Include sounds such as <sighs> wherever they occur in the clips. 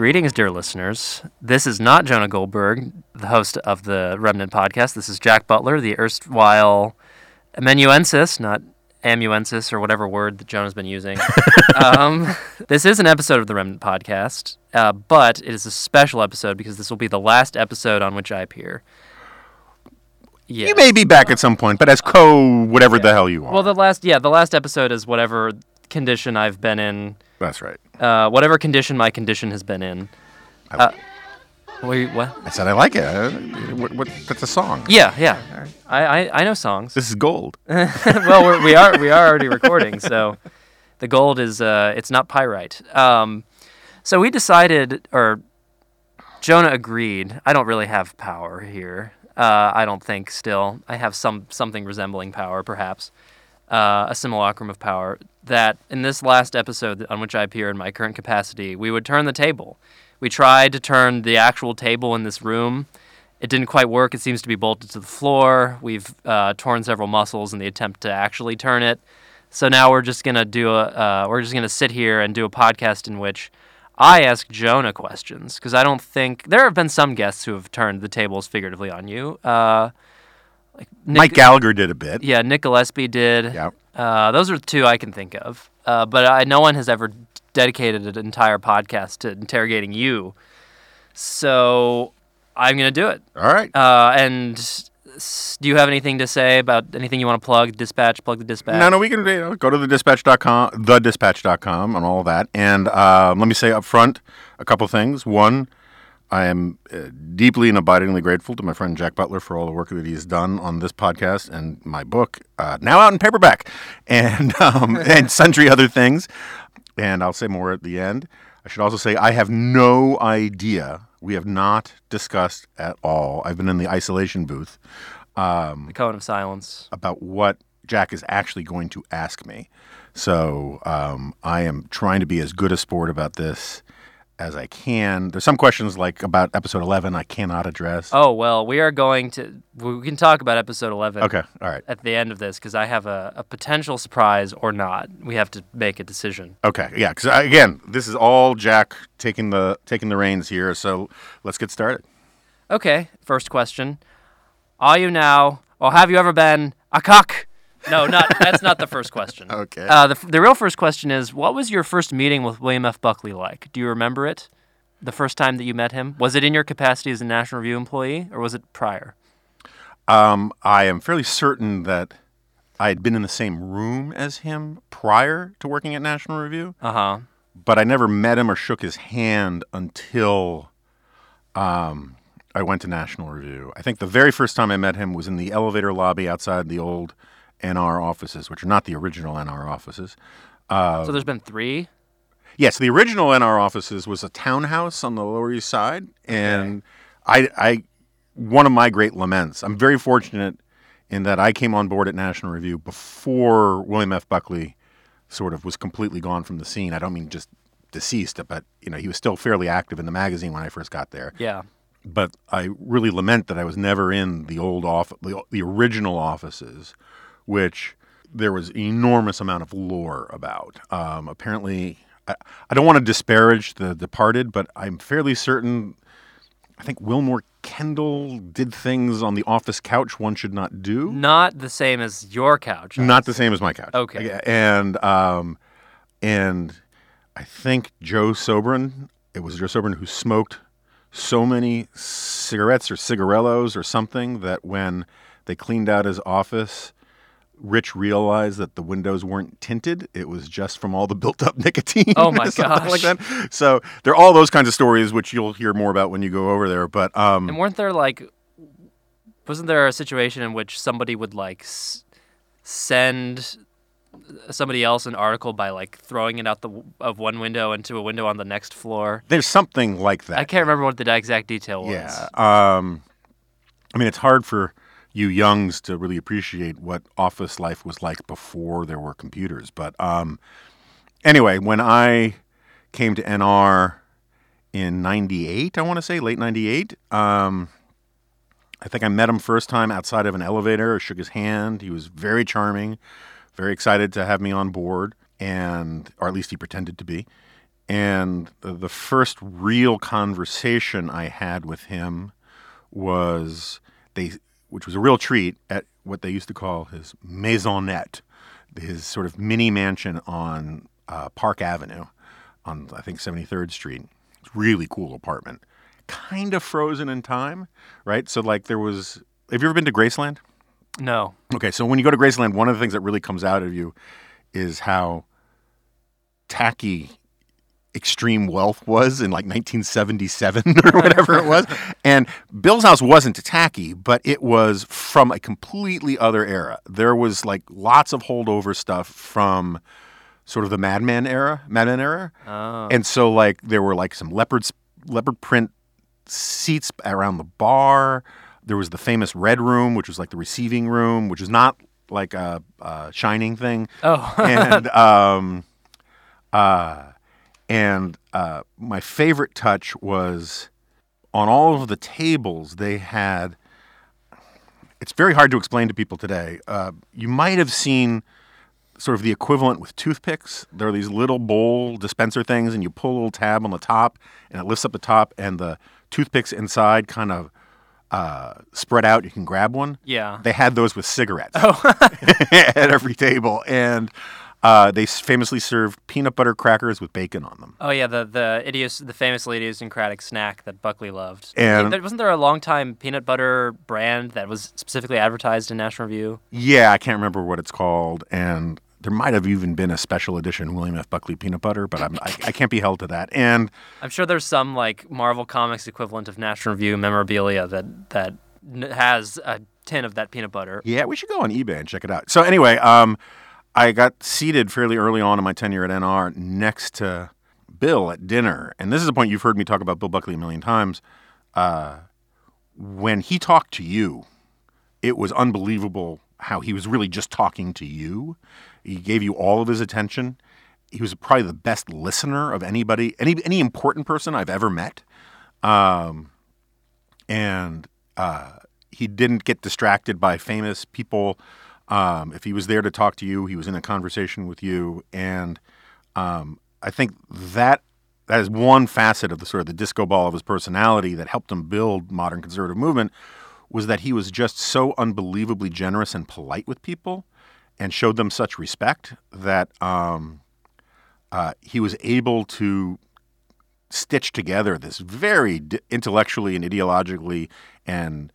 Greetings, dear listeners. This is not Jonah Goldberg, the host of the Remnant podcast. This is Jack Butler, the erstwhile amanuensis, not amuensis or whatever word that Jonah's been using. <laughs> um, this is an episode of the Remnant podcast, uh, but it is a special episode because this will be the last episode on which I appear. Yeah. You may be back at some point, but as co whatever the hell you are. Well, the last, yeah, the last episode is whatever condition I've been in, That's right. uh, whatever condition my condition has been in. I, Uh, Wait, what? I said I like it. Uh, what, what, that's a song. Yeah, yeah. I, I, I know songs. This is gold. <laughs> well, we're, we are we are already recording, so the gold is uh, it's not pyrite. Um, so we decided, or Jonah agreed. I don't really have power here. Uh, I don't think. Still, I have some something resembling power, perhaps uh, a simulacrum of power. That in this last episode on which I appear in my current capacity, we would turn the table. We tried to turn the actual table in this room. It didn't quite work. It seems to be bolted to the floor. We've uh, torn several muscles in the attempt to actually turn it. So now we're just gonna do a. Uh, we're just gonna sit here and do a podcast in which I ask Jonah questions because I don't think there have been some guests who have turned the tables figuratively on you. Uh, like Nick, Mike Gallagher did a bit. yeah, Nick Gillespie did. Yeah. Uh, those are the two I can think of. Uh, but I, no one has ever dedicated an entire podcast to interrogating you. So I'm going to do it. All right. Uh, and s- do you have anything to say about anything you want to plug? Dispatch, plug the dispatch. No, no, we can you know, go to the dispatch.com, thedispatch.com, and all that. And um, let me say up front a couple things. One, I am uh, deeply and abidingly grateful to my friend Jack Butler for all the work that he's done on this podcast and my book, uh, now out in paperback, <laughs> and um, <laughs> and sundry other things. And I'll say more at the end. I should also say I have no idea. We have not discussed at all. I've been in the isolation booth the cone of silence. about what Jack is actually going to ask me. So um, I am trying to be as good a sport about this as I can. There's some questions like about episode 11 I cannot address. Oh, well, we are going to. We can talk about episode 11 Okay, all right. at the end of this because I have a, a potential surprise or not. We have to make a decision. Okay, yeah, because uh, again, this is all Jack taking the taking the reins here. So let's get started. Okay, first question. Are you now, or have you ever been a cock? No, not that's not the first question. <laughs> Okay. Uh, the, the real first question is what was your first meeting with William F. Buckley like? Do you remember it? The first time that you met him? Was it in your capacity as a National Review employee, or was it prior? Um, I am fairly certain that I had been in the same room as him prior to working at National Review. Uh huh. but I never met him or shook his hand until um, I went to National Review. I think the very first time I met him was in the elevator lobby outside the old NR offices, which are not the original NR offices. Uh, so there's been three. Yes, the original NR offices was a townhouse on the Lower East Side, and I, I, one of my great laments. I'm very fortunate in that I came on board at National Review before William F. Buckley sort of was completely gone from the scene. I don't mean just deceased, but you know he was still fairly active in the magazine when I first got there. Yeah. But I really lament that I was never in the old off the, the original offices, which there was enormous amount of lore about. Um, apparently, I, I don't want to disparage the departed, but I'm fairly certain. I think Willmoore Kendall did things on the office couch one should not do. Not the same as your couch. Not the same as my couch. Okay. And um, and I think Joe Sobran. It was Joe Sobran who smoked so many cigarettes or cigarellos or something that when they cleaned out his office, Rich realized that the windows weren't tinted. It was just from all the built-up <laughs> nicotine. Oh my gosh. Like that. So there are all those kinds of stories, which you'll hear more about when you go over there. But um, And weren't there like, wasn't there a situation in which somebody would like s- send somebody else an article by like throwing it out the w- of one window into a window on the next floor? there's something like that. I can't remember what the exact detail was. Yeah. Um, I mean, it's hard for you youngs to really appreciate what office life was like before there were computers. But um, anyway, when I came to NR in 98, I want to say, late 98, um, I think I met him first time outside of an elevator. I shook his hand. He was very charming, very excited to have me on board, and or at least he pretended to be. and the, the first real conversation I had with him was they, which was a real treat at what they used to call his maisonette, his sort of mini mansion on uh, Park Avenue, on I think 73rd Street. It's a really cool apartment, kind of frozen in time, right? So like there was. Have you ever been to Graceland? No. Okay, so when you go to Graceland, one of the things that really comes out of you is how tacky extreme wealth was in like 1977 <laughs> or whatever it was. <laughs> And Bill's house wasn't tacky, but it was from a completely other era. There was like lots of holdover stuff from sort of the Mad Men era, Mad Men era. Oh. And so like there were like some leopard leopard print seats around the bar. There was the famous red room, which was like the receiving room, which is not like a, a shining thing. Oh. <laughs> and um, uh, and uh, my favorite touch was on all of the tables they had. It's very hard to explain to people today. Uh, you might have seen sort of the equivalent with toothpicks. There are these little bowl dispenser things, and you pull a little tab on the top, and it lifts up the top, and the toothpicks inside kind of uh, spread out. You can grab one. Yeah. They had those with cigarettes <laughs> at every table, and uh, they famously served peanut butter crackers with bacon on them. Oh yeah, the the idios, the famously idiosyncratic snack that Buckley loved. And- wasn't there a long time peanut butter brand that was specifically advertised in National Review? Yeah, I can't remember what it's called, and there might have even been a special edition William F. Buckley peanut butter, but I'm, I, I can't be held to that. And I'm sure there's some like Marvel Comics equivalent of National Review memorabilia that that n- has a tin of that peanut butter. yeah, we should go on eBay and check it out. So anyway, um, I got seated fairly early on in my tenure at NR next to Bill at dinner, and this is a point you've heard me talk about Bill Buckley a million times. Uh, when he talked to you, it was unbelievable how he was really just talking to you. He gave you all of his attention. He was probably the best listener of anybody, any any important person I've ever met. Um, and uh, he didn't get distracted by famous people. Um, if he was there to talk to you, he was in a conversation with you, and um, I think that that is one facet of the sort of the disco ball of his personality that helped him build modern conservative movement was that he was just so unbelievably generous and polite with people and showed them such respect that um, uh, he was able to stitch together this very intellectually and ideologically and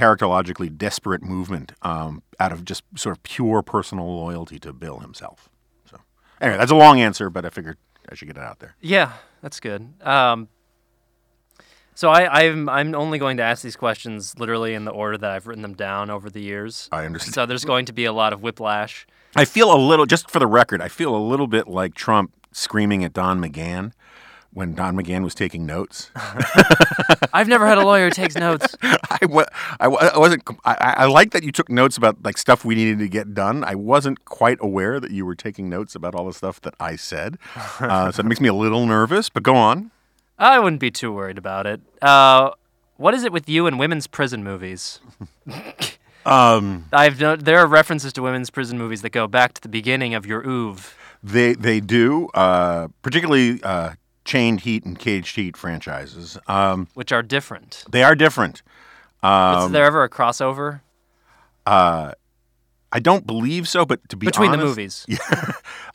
characterologically desperate movement um, out of just sort of pure personal loyalty to Bill himself. So, anyway, that's a long answer, but I figured I should get it out there. Yeah, that's good. Um, so I, I'm I'm only going to ask these questions literally in the order that I've written them down over the years. I understand. So there's going to be a lot of whiplash. I feel a little, just for the record, I feel a little bit like Trump screaming at Don McGahn when Don McGahn was taking notes. <laughs> I've never had a lawyer who takes notes. <laughs> I, wa- I, wa- I wasn't. I, I I like that you took notes about like stuff we needed to get done. I wasn't quite aware that you were taking notes about all the stuff that I said, <laughs> uh, so it makes me a little nervous. But go on. I wouldn't be too worried about it. Uh, what is it with you and women's prison movies? Um, I've no, there are references to women's prison movies that go back to the beginning of your oeuvre. they they do, uh, particularly uh, chained heat and caged heat franchises. Um, which are different. they are different. Was Um, there ever a crossover I don't believe so, but to be between the honest- movies? <laughs> Yeah,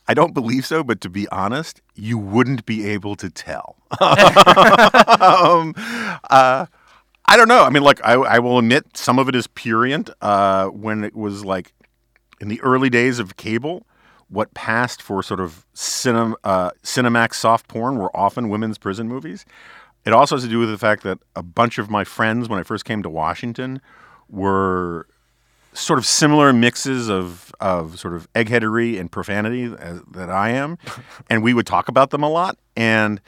I don't believe so, but to be honest, you wouldn't be able to tell. <laughs> um, uh, I don't know. I mean, like, I, I will admit some of it is purient. Uh, when it was like in the early days of cable, what passed for sort of cinem, uh, Cinemax soft porn were often women's prison movies. It also has to do with the fact that a bunch of my friends, when I first came to Washington, were sort of similar mixes of, of sort of eggheadery and profanity as, that I am, <laughs> and we would talk about them a lot. And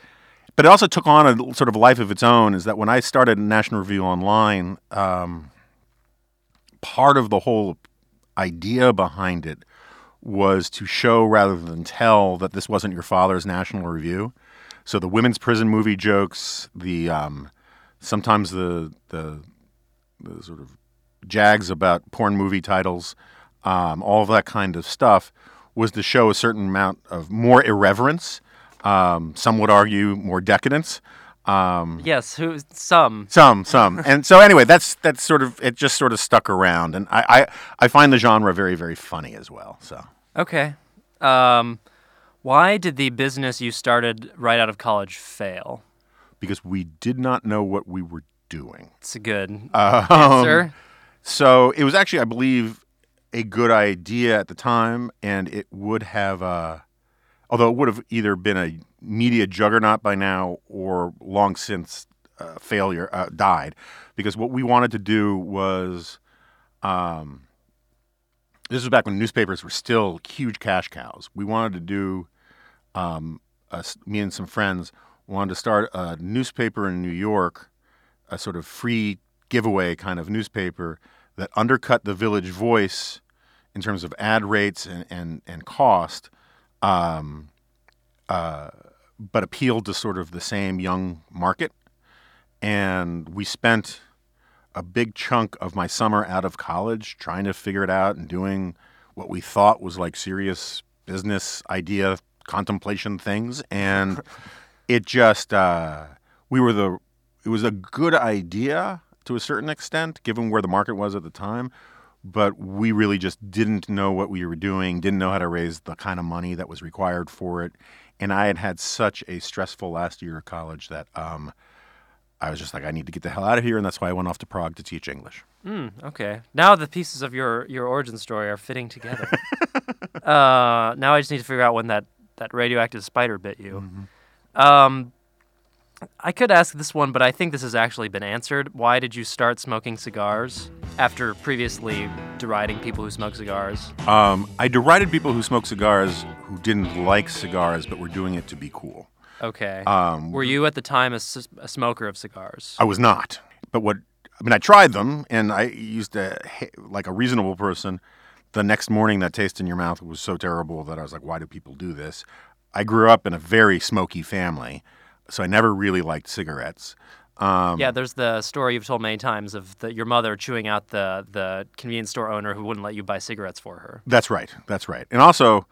but it also took on a sort of life of its own. Is that when I started National Review Online, um, part of the whole idea behind it was to show rather than tell that this wasn't your father's National Review. So the women's prison movie jokes, the um, sometimes the the the sort of jags about porn movie titles, um, all of that kind of stuff, was to show a certain amount of more irreverence Um, some would argue more decadence. Um, Yes, who some. some, some, <laughs> and so anyway, that's that's sort of it. Just sort of stuck around, and I, I I find the genre very very funny as well. So Okay. Um, why did the business you started right out of college fail? because we did not know what we were doing. It's a good Um, answer. So it was actually, I believe, a good idea at the time, and it would have, uh, although it would have either been a media juggernaut by now or long since uh, failure uh, died, because what we wanted to do was, um, this was back when newspapers were still huge cash cows. We wanted to do, um, me and some friends wanted to start a newspaper in New York, a sort of free giveaway kind of newspaper that undercut the Village Voice in terms of ad rates and and, and cost, um, uh, but appealed to sort of the same young market. And we spent a big chunk of my summer out of college trying to figure it out and doing what we thought was like serious business idea contemplation things. And <laughs> it just uh, we were the it was a good idea to a certain extent given where the market was at the time. But we really just didn't know what we were doing didn't know how to raise the kind of money that was required for it. And i had had such a stressful last year of college that um, i was just like i need to get the hell out of here and that's why i went off to prague to teach english Hmm, okay. Now the pieces of your, your origin story are fitting together. <laughs> uh, now I just need to figure out when that, that radioactive spider bit you. Um, I could ask this one, but I think this has actually been answered. Why did you start smoking cigars after previously deriding people who smoke cigars? um, i derided people who smoke cigars who didn't like cigars but were doing it to be cool Okay. um, Were you at the time a smoker of cigars? I was not. But what I mean, I tried them, and I used to like a reasonable person. The next morning, that taste in your mouth was so terrible that I was like, "Why do people do this?" I grew up in a very smoky family, so I never really liked cigarettes. Um, yeah, there's the story you've told many times of the, your mother chewing out the, the convenience store owner who wouldn't let you buy cigarettes for her. That's right. That's right. And also,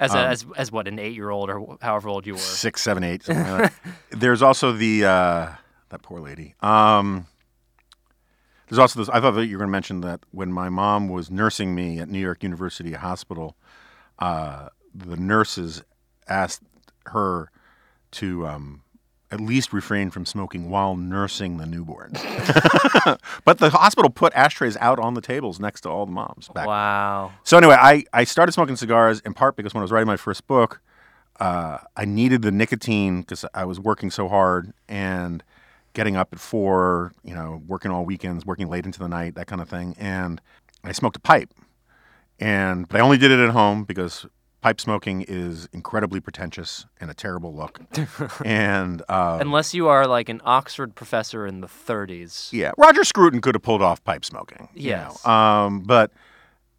As, a, Um, as, as what, an eight year old or however old you were? six, seven, eight. Like. <laughs> There's also the uh, that poor lady. Um, there's also this. I thought that you were going to mention that when my mom was nursing me at New York University Hospital, uh, the nurses asked her to um, at least refrain from smoking while nursing the newborn. <laughs> but the hospital put ashtrays out on the tables next to all the moms back Wow. so anyway, I, I started smoking cigars in part because when I was writing my first book, uh, I needed the nicotine because I was working so hard and getting up at four, you know, working all weekends, working late into the night, that kind of thing. And I smoked a pipe, and but I only did it at home because pipe smoking is incredibly pretentious and a terrible look. <laughs> and uh, Unless you are like an Oxford professor in the 30s. yeah, Roger Scruton could have pulled off pipe smoking. you know. Um, but,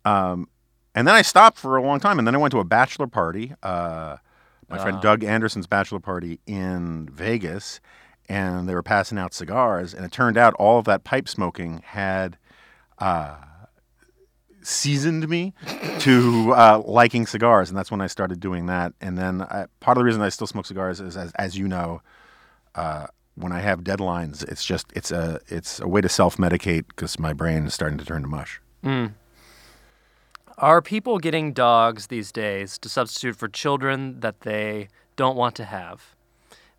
um, and then I stopped for a long time, and then I went to a bachelor party, uh, my friend Ah. Doug Anderson's bachelor party in Vegas, and they were passing out cigars, and it turned out all of that pipe smoking had. Uh, seasoned me to uh, liking cigars, and that's when I started doing that. And then I, part of the reason I still smoke cigars is, as, as you know, uh, when I have deadlines, it's just it's a it's a way to self medicate because my brain is starting to turn to mush. Are people getting dogs these days to substitute for children that they don't want to have?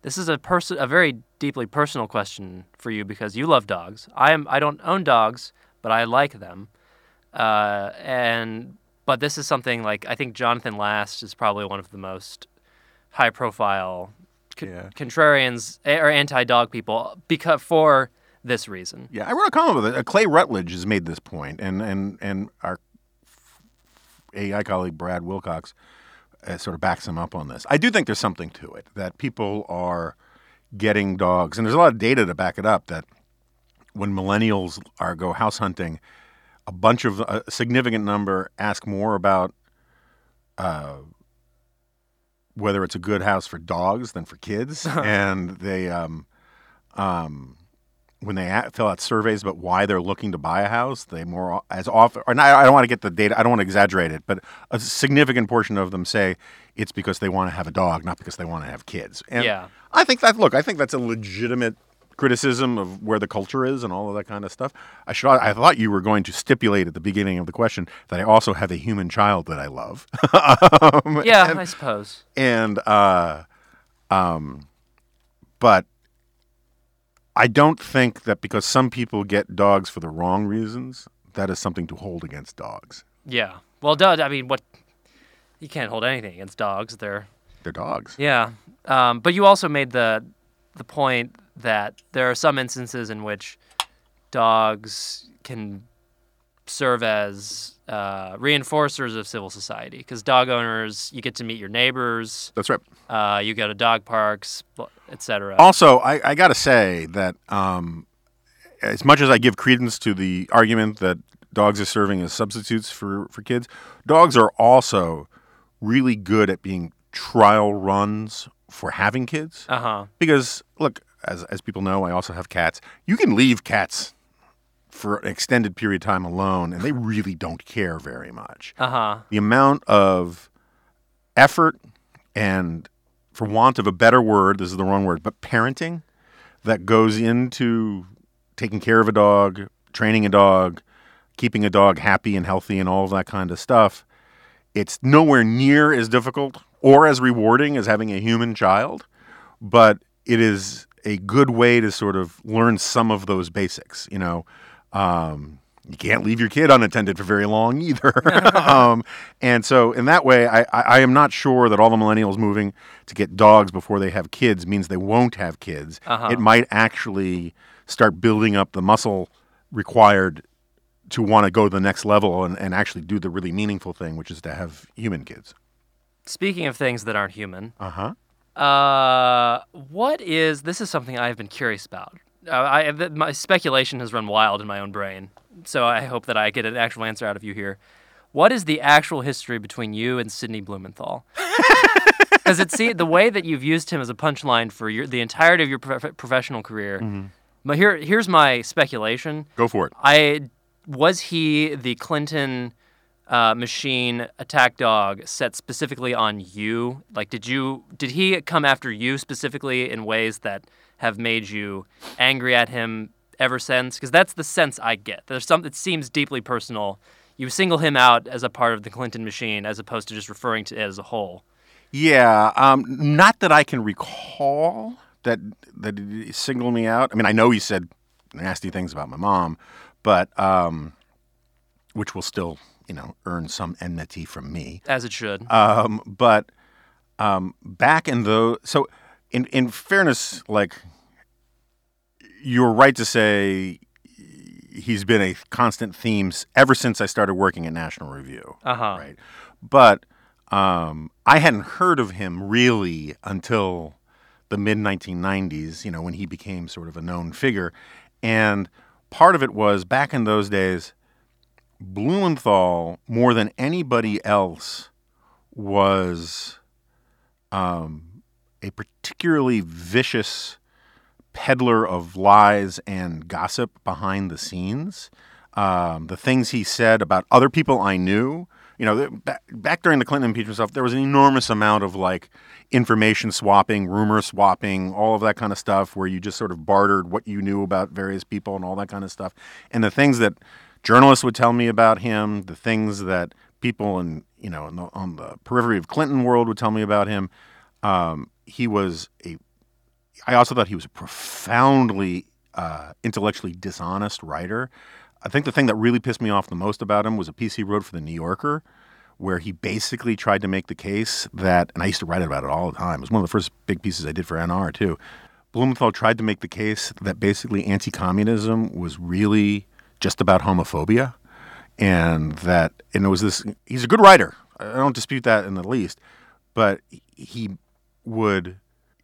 This is a person a very deeply personal question for you because you love dogs. I am I don't own dogs, but I like them. Uh, and but this is something like I think Jonathan Last is probably one of the most high profile c- Yeah. contrarians eh, or anti-dog people because for this reason. Yeah, I wrote a column with it. Uh, Clay Routledge has made this point, and and and our AI colleague Brad Wilcox uh, sort of backs him up on this. I do think there's something to it that people are getting dogs, and there's a lot of data to back it up. That when millennials are go house hunting, a bunch of a significant number ask more about uh, whether it's a good house for dogs than for kids, <laughs> and they um, um, when they a- fill out surveys about why they're looking to buy a house, they more as often, or not, I don't want to get the data, I don't want to exaggerate it, but a significant portion of them say it's because they want to have a dog, not because they want to have kids. And Yeah. I think that look, I think that's a legitimate criticism of where the culture is and all of that kind of stuff. I should I thought you were going to stipulate at the beginning of the question that I also have a human child that I love. <laughs> um, Yeah, and, I suppose. and uh um but I don't think that because some people get dogs for the wrong reasons, that is something to hold against dogs. Yeah. Well, duh, I mean, what? You can't hold anything against dogs. They're They're dogs. yeah. Um, but you also made the the point that there are some instances in which dogs can serve as uh, reinforcers of civil society because dog owners you get to meet your neighbors That's right. uh, you go to dog parks etc Also, I, I got to say that um, as much as I give credence to the argument that dogs are serving as substitutes for, for kids, dogs are also really good at being trial runs for having kids. uh-huh Because, look, as, as people know, I also have cats. You can leave cats for an extended period of time alone, and they really don't care very much. uh-huh The amount of effort and, for want of a better word, this is the wrong word, but parenting that goes into taking care of a dog, training a dog, keeping a dog happy and healthy, and all of that kind of stuff. It's nowhere near as difficult or as rewarding as having a human child, but it is a good way to sort of learn some of those basics. You know, um, you can't leave your kid unattended for very long either. <laughs> um, and so, in that way, I, I, I am not sure that all the millennials moving to get dogs before they have kids means they won't have kids. Uh-huh. It might actually start building up the muscle required to want to go to the next level and, and actually do the really meaningful thing, which is to have human kids. speaking of things that aren't human Uh huh. Uh, what is this? Is something I've been curious about. Uh, I my speculation has run wild in my own brain, so I hope that I get an actual answer out of you here. What is the actual history between you and Sidney Blumenthal? <laughs> Because it see the way that you've used him as a punchline for your, the entirety of your prof- professional career. But here, here's my speculation. Go for it. I was he the Clinton uh, machine attack dog set specifically on you? Like, did you did he come after you specifically in ways that have made you angry at him ever since? Because that's the sense I get. There's some. It seems deeply personal. You single him out as a part of the Clinton machine, as opposed to just referring to it as a whole. Yeah, um, not that I can recall that that he singled me out. I mean, I know he said nasty things about my mom, but um, which will still, you know, earn some enmity from me. As it should. Um, but um, back in the so, in in fairness, like you're right to say he's been a constant theme ever since I started working at National Review Uh huh. right? But um, I hadn't heard of him really until the mid 1990s, you know, when he became sort of a known figure. And part of it was back in those days, Blumenthal, more than anybody else, was um, a particularly vicious peddler of lies and gossip behind the scenes. Um, the things he said about other people I knew, you know, back, back during the Clinton impeachment stuff, there was an enormous amount of like information swapping, rumor swapping, all of that kind of stuff, where you just sort of bartered what you knew about various people and all that kind of stuff. And the things that journalists would tell me about him, the things that people in you know in the, on the periphery of Clinton world would tell me about him. Um, he was a I also thought he was a profoundly uh, intellectually dishonest writer. I think the thing that really pissed me off the most about him was a piece he wrote for the New Yorker, where he basically tried to make the case that, and I used to write about it all the time. It was one of the first big pieces I did for NR too. Blumenthal tried to make the case that basically anti-communism was really just about homophobia, and that and it was this. He's a good writer. I don't dispute that in the least, but he would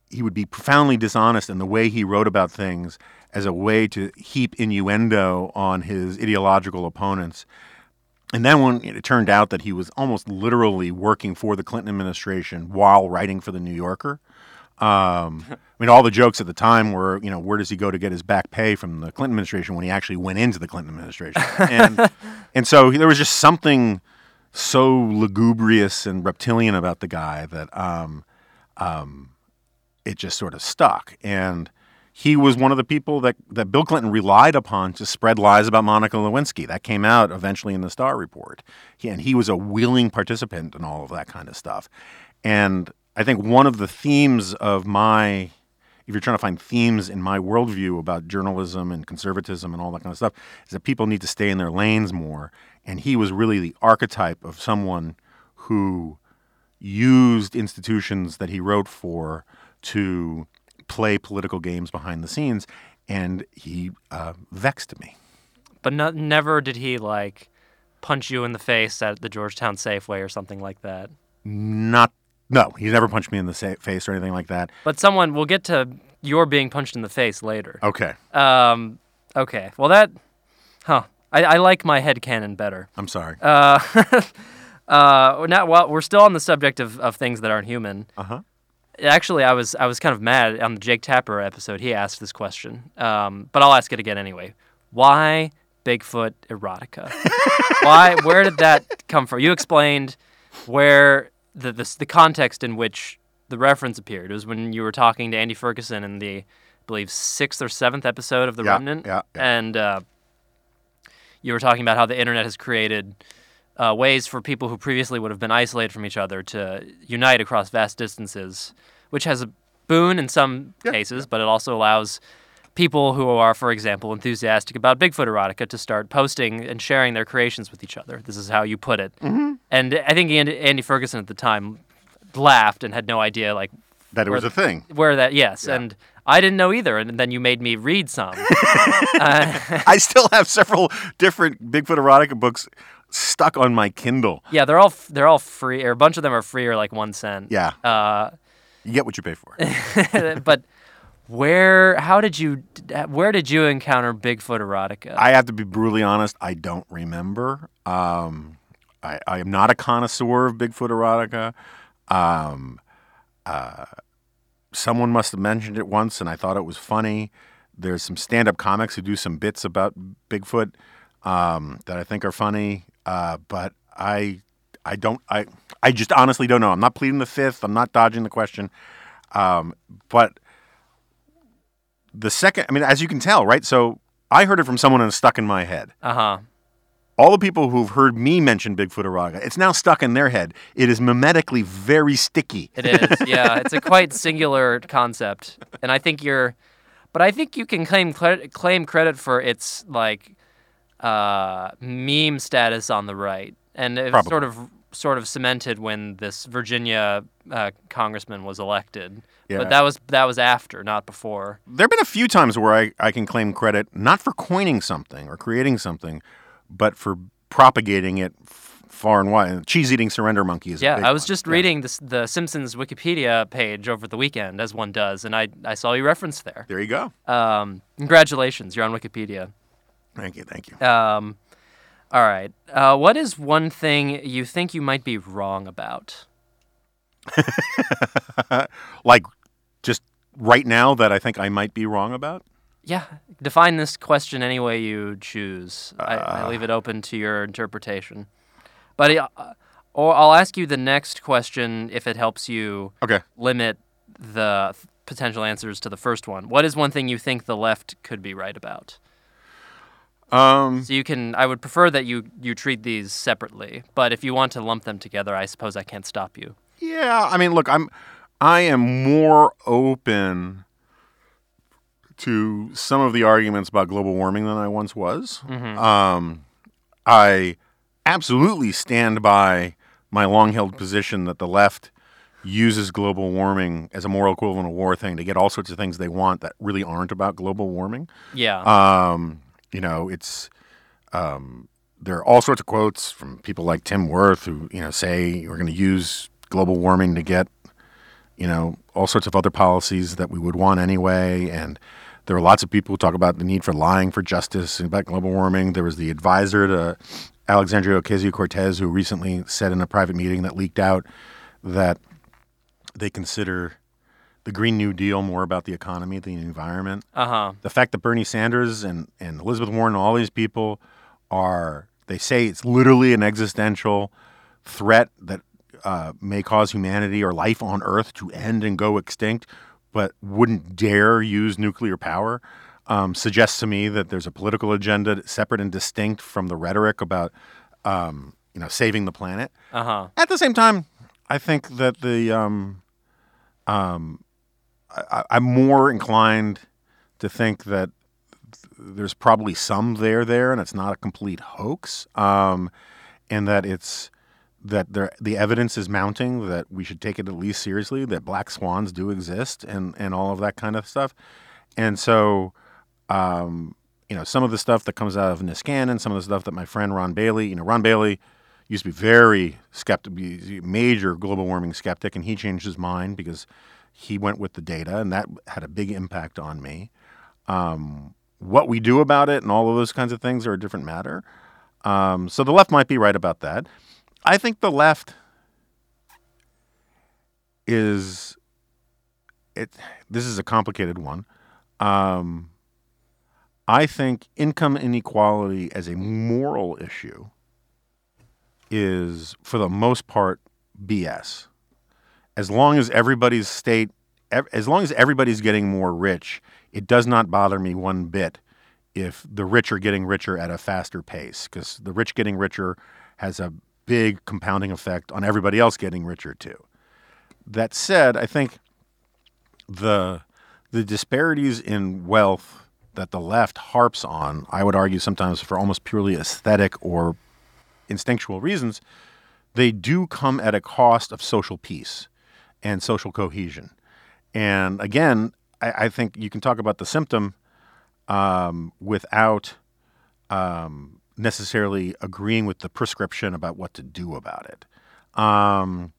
he would be profoundly dishonest in the way he wrote about things as a way to heap innuendo on his ideological opponents. And then when it turned out that he was almost literally working for the Clinton administration while writing for the New Yorker, Um, I mean, all the jokes at the time were, you know, where does he go to get his back pay from the Clinton administration when he actually went into the Clinton administration? And, <laughs> and so there was just something so lugubrious and reptilian about the guy that um, um, it just sort of stuck. And he was one of the people that, that Bill Clinton relied upon to spread lies about Monica Lewinsky. That came out eventually in the Starr Report. He, and he was a willing participant in all of that kind of stuff. And I think one of the themes of my, if you're trying to find themes in my worldview about journalism and conservatism and all that kind of stuff, is that people need to stay in their lanes more. And he was really the archetype of someone who used institutions that he wrote for to play political games behind the scenes, and he uh, vexed me. But no, never did he like punch you in the face at the Georgetown Safeway or something like that. Not, no, he's never punched me in the sa- face or anything like that. But someone, we'll get to your being punched in the face later. Okay, Um, okay. Well, that, huh. I, I like my head canon better. I'm sorry. Uh, <laughs> uh, now, well, we're still on the subject of, of things that aren't human. Uh huh. Actually, I was I was kind of mad on the Jake Tapper episode. He asked this question, um, but I'll ask it again anyway. Why Bigfoot erotica? <laughs> Why? Where did that come from? You explained where the, the the context in which the reference appeared. It was when you were talking to Andy Ferguson in the, I believe, sixth or seventh episode of The Yeah, Remnant, yeah, yeah. and uh, you were talking about how the internet has created uh, ways for people who previously would have been isolated from each other to unite across vast distances, which has a boon in some Yeah, cases, but it also allows people who are, for example, enthusiastic about Bigfoot erotica to start posting and sharing their creations with each other. This is how you put it. Mm-hmm. And I think Andy, Andy Ferguson at the time laughed and had no idea like That it was a thing. where that. Yes, Yeah. and I didn't know either. And then you made me read some. <laughs> uh, I still have several different Bigfoot erotica books stuck on my Kindle. yeah, they're all they're all free, or a bunch of them are free or like one cent. Yeah, Uh, you get what you pay for. <laughs> but where? How did you? Where did you encounter Bigfoot erotica? I have to be brutally honest. I don't remember. Um, I, I am not a connoisseur of Bigfoot erotica. Um, uh, someone must have mentioned it once, and I thought it was funny. There's some stand-up comics who do some bits about Bigfoot um, that I think are funny, uh, but I, I don't. I, I just honestly don't know. I'm not pleading the fifth. I'm not dodging the question. Um, but the second, I mean, as you can tell, right? So I heard it from someone and it's stuck in my head. Uh huh. All the people who've heard me mention Bigfoot Araga, it's now stuck in their head. It is mimetically very sticky. It is. Yeah, it's a quite singular concept, and I think you're, but I think you can claim credit, claim credit for its like uh, meme status on the right, and it Probably. sort of sort of cemented when this Virginia uh, congressman was elected. Yeah. But that was that was after, not before. There have been a few times where I, I can claim credit not for coining something or creating something, but for propagating it f- far and wide. Cheese eating surrender monkey is a Yeah, I was one. just Yeah. reading this, the Simpsons Wikipedia page over the weekend, as one does, and I, I saw you referenced there. There you go. Um, congratulations, you're on Wikipedia. Thank you. Thank you. Um, all right. Uh, what is one thing you think you might be wrong about? <laughs> like, just right now that I think I might be wrong about. Yeah, define this question any way you choose. I, I leave it open to your interpretation. But uh, or I'll ask you the next question if it helps you Okay. limit the potential answers to the first one. What is one thing you think the left could be right about? Um, So you can. I would prefer that you you treat these separately. But if you want to lump them together, I suppose I can't stop you. Yeah, I mean, look, I'm I am more open to some of the arguments about global warming than I once was. Um, I absolutely stand by my long-held position that the left uses global warming as a moral equivalent of war thing to get all sorts of things they want that really aren't about global warming. Yeah. Um, you know, it's um, there are all sorts of quotes from people like Tim Wirth who you know say we're going to use global warming to get you know all sorts of other policies that we would want anyway, and there are lots of people who talk about the need for lying for justice and about global warming. There was the advisor to Alexandria Ocasio Cortez who recently said in a private meeting that leaked out that they consider the Green New Deal more about the economy than the environment. Uh huh. The fact that Bernie Sanders and, and Elizabeth Warren and all these people are, they say it's literally an existential threat that uh, may cause humanity or life on Earth to end and go extinct, but wouldn't dare use nuclear power, um, suggests to me that there's a political agenda separate and distinct from the rhetoric about, um, you know, saving the planet. Uh huh. At the same time, I think that the um, um, I, I'm more inclined to think that there's probably some there there, and it's not a complete hoax, um, and that it's that there, the evidence is mounting that we should take it at least seriously that black swans do exist and and all of that kind of stuff, and so. Um, you know, some of the stuff that comes out of Niskanen, some of the stuff that my friend Ron Bailey, you know, Ron Bailey used to be very skeptic, be- major global warming skeptic, and he changed his mind because he went with the data, and that had a big impact on me. Um, what we do about it and all of those kinds of things are a different matter. Um, so the left might be right about that. I think the left is it. This is a complicated one. Um, I think income inequality as a moral issue is, for the most part, BS. As long as everybody's state, as long as everybody's getting more rich, it does not bother me one bit if the rich are getting richer at a faster pace, because the rich getting richer has a big compounding effect on everybody else getting richer too. That said, I think the the disparities in wealth that the left harps on, I would argue sometimes for almost purely aesthetic or instinctual reasons, they do come at a cost of social peace and social cohesion. And again, I, I think you can talk about the symptom um, without um, necessarily agreeing with the prescription about what to do about it. Um,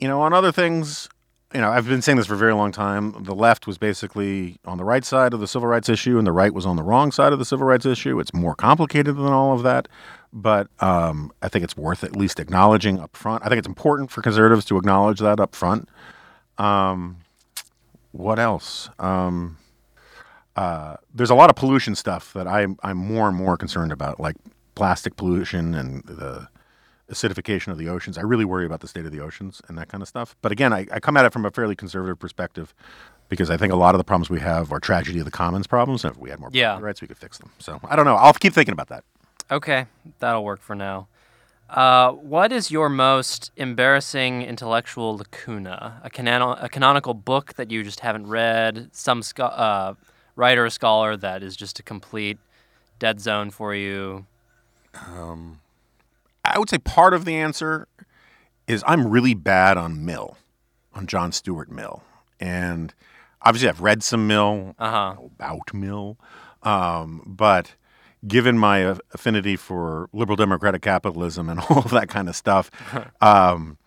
you know, on other things, you know, I've been saying this for a very long time. The left was basically on the right side of the civil rights issue, and the right was on the wrong side of the civil rights issue. It's more complicated than all of that, but um, I think it's worth at least acknowledging up front. I think it's important for conservatives to acknowledge that up front. Um, what else? Um, uh, there's a lot of pollution stuff that I'm I'm more and more concerned about, like plastic pollution and the acidification of the oceans. I really worry about the state of the oceans and that kind of stuff. But again, I, I come at it from a fairly conservative perspective because I think a lot of the problems we have are tragedy of the commons problems. And if we had more Yeah. rights, we could fix them. So I don't know. I'll keep thinking about that. Okay, that'll work for now. Uh, what is your most embarrassing intellectual lacuna? A, canon- a canonical book that you just haven't read? Some scho- uh, writer or scholar that is just a complete dead zone for you? Um, I would say part of the answer is I'm really bad on Mill, on John Stuart Mill. And obviously, I've read some Mill, Uh huh. about Mill. Um, but given my affinity for liberal democratic capitalism and <laughs> all of that kind of stuff, um,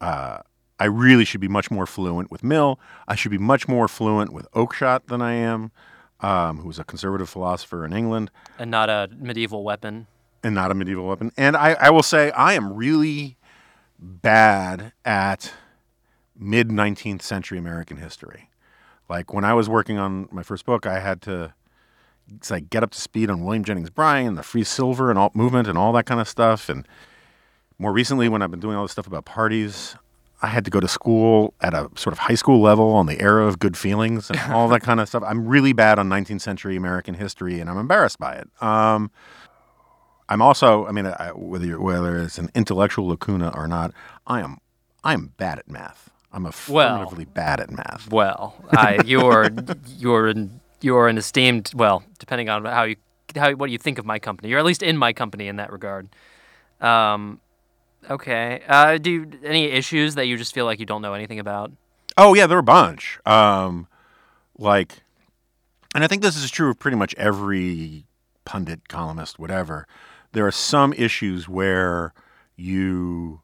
uh, I really should be much more fluent with Mill. I should be much more fluent with Oakeshott than I am, um, was a conservative philosopher in England And not a medieval weapon. and not a medieval weapon. And I, I will say I am really bad at mid 19th century American history. Like when I was working on my first book, I had to it's like get up to speed on William Jennings Bryan, and the free silver and alt movement and all that kind of stuff. And more recently, when I've been doing all this stuff about parties, I had to go to school at a sort of high school level on the era of good feelings and all that kind of stuff. I'm really bad on 19th century American history, and I'm embarrassed by it. Um, I'm also, I mean, I, whether you're, whether it's an intellectual lacuna or not, I am I am bad at math. I'm affirmatively bad at math. Well, I, you're you're an, you're an esteemed. Well, depending on how you how what you think of my company, you're at least in my company in that regard. Um, okay. Uh, do you, any issues that you just feel like you don't know anything about? Oh yeah, there are a bunch. Um, like, and I think this is true of pretty much every pundit, columnist, whatever. There are some issues where you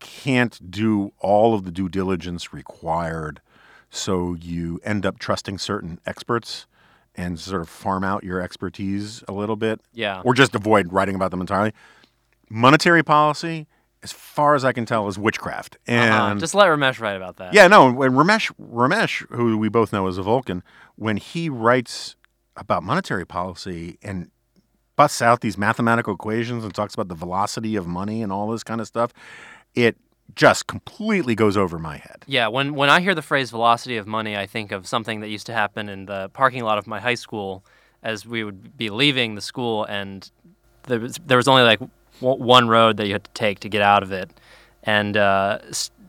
can't do all of the due diligence required, so you end up trusting certain experts and sort of farm out your expertise a little bit Yeah. or just avoid writing about them entirely. Monetary policy as far as I can tell, is witchcraft. And Uh-huh. Just let Ramesh write about that. yeah, no, when Ramesh, Ramesh, who we both know as a Vulcan, when he writes about monetary policy and busts out these mathematical equations and talks about the velocity of money and all this kind of stuff, it just completely goes over my head. Yeah, when when I hear the phrase velocity of money, I think of something that used to happen in the parking lot of my high school as we would be leaving the school and there was, there was only like w- one road that you had to take to get out of it. And uh,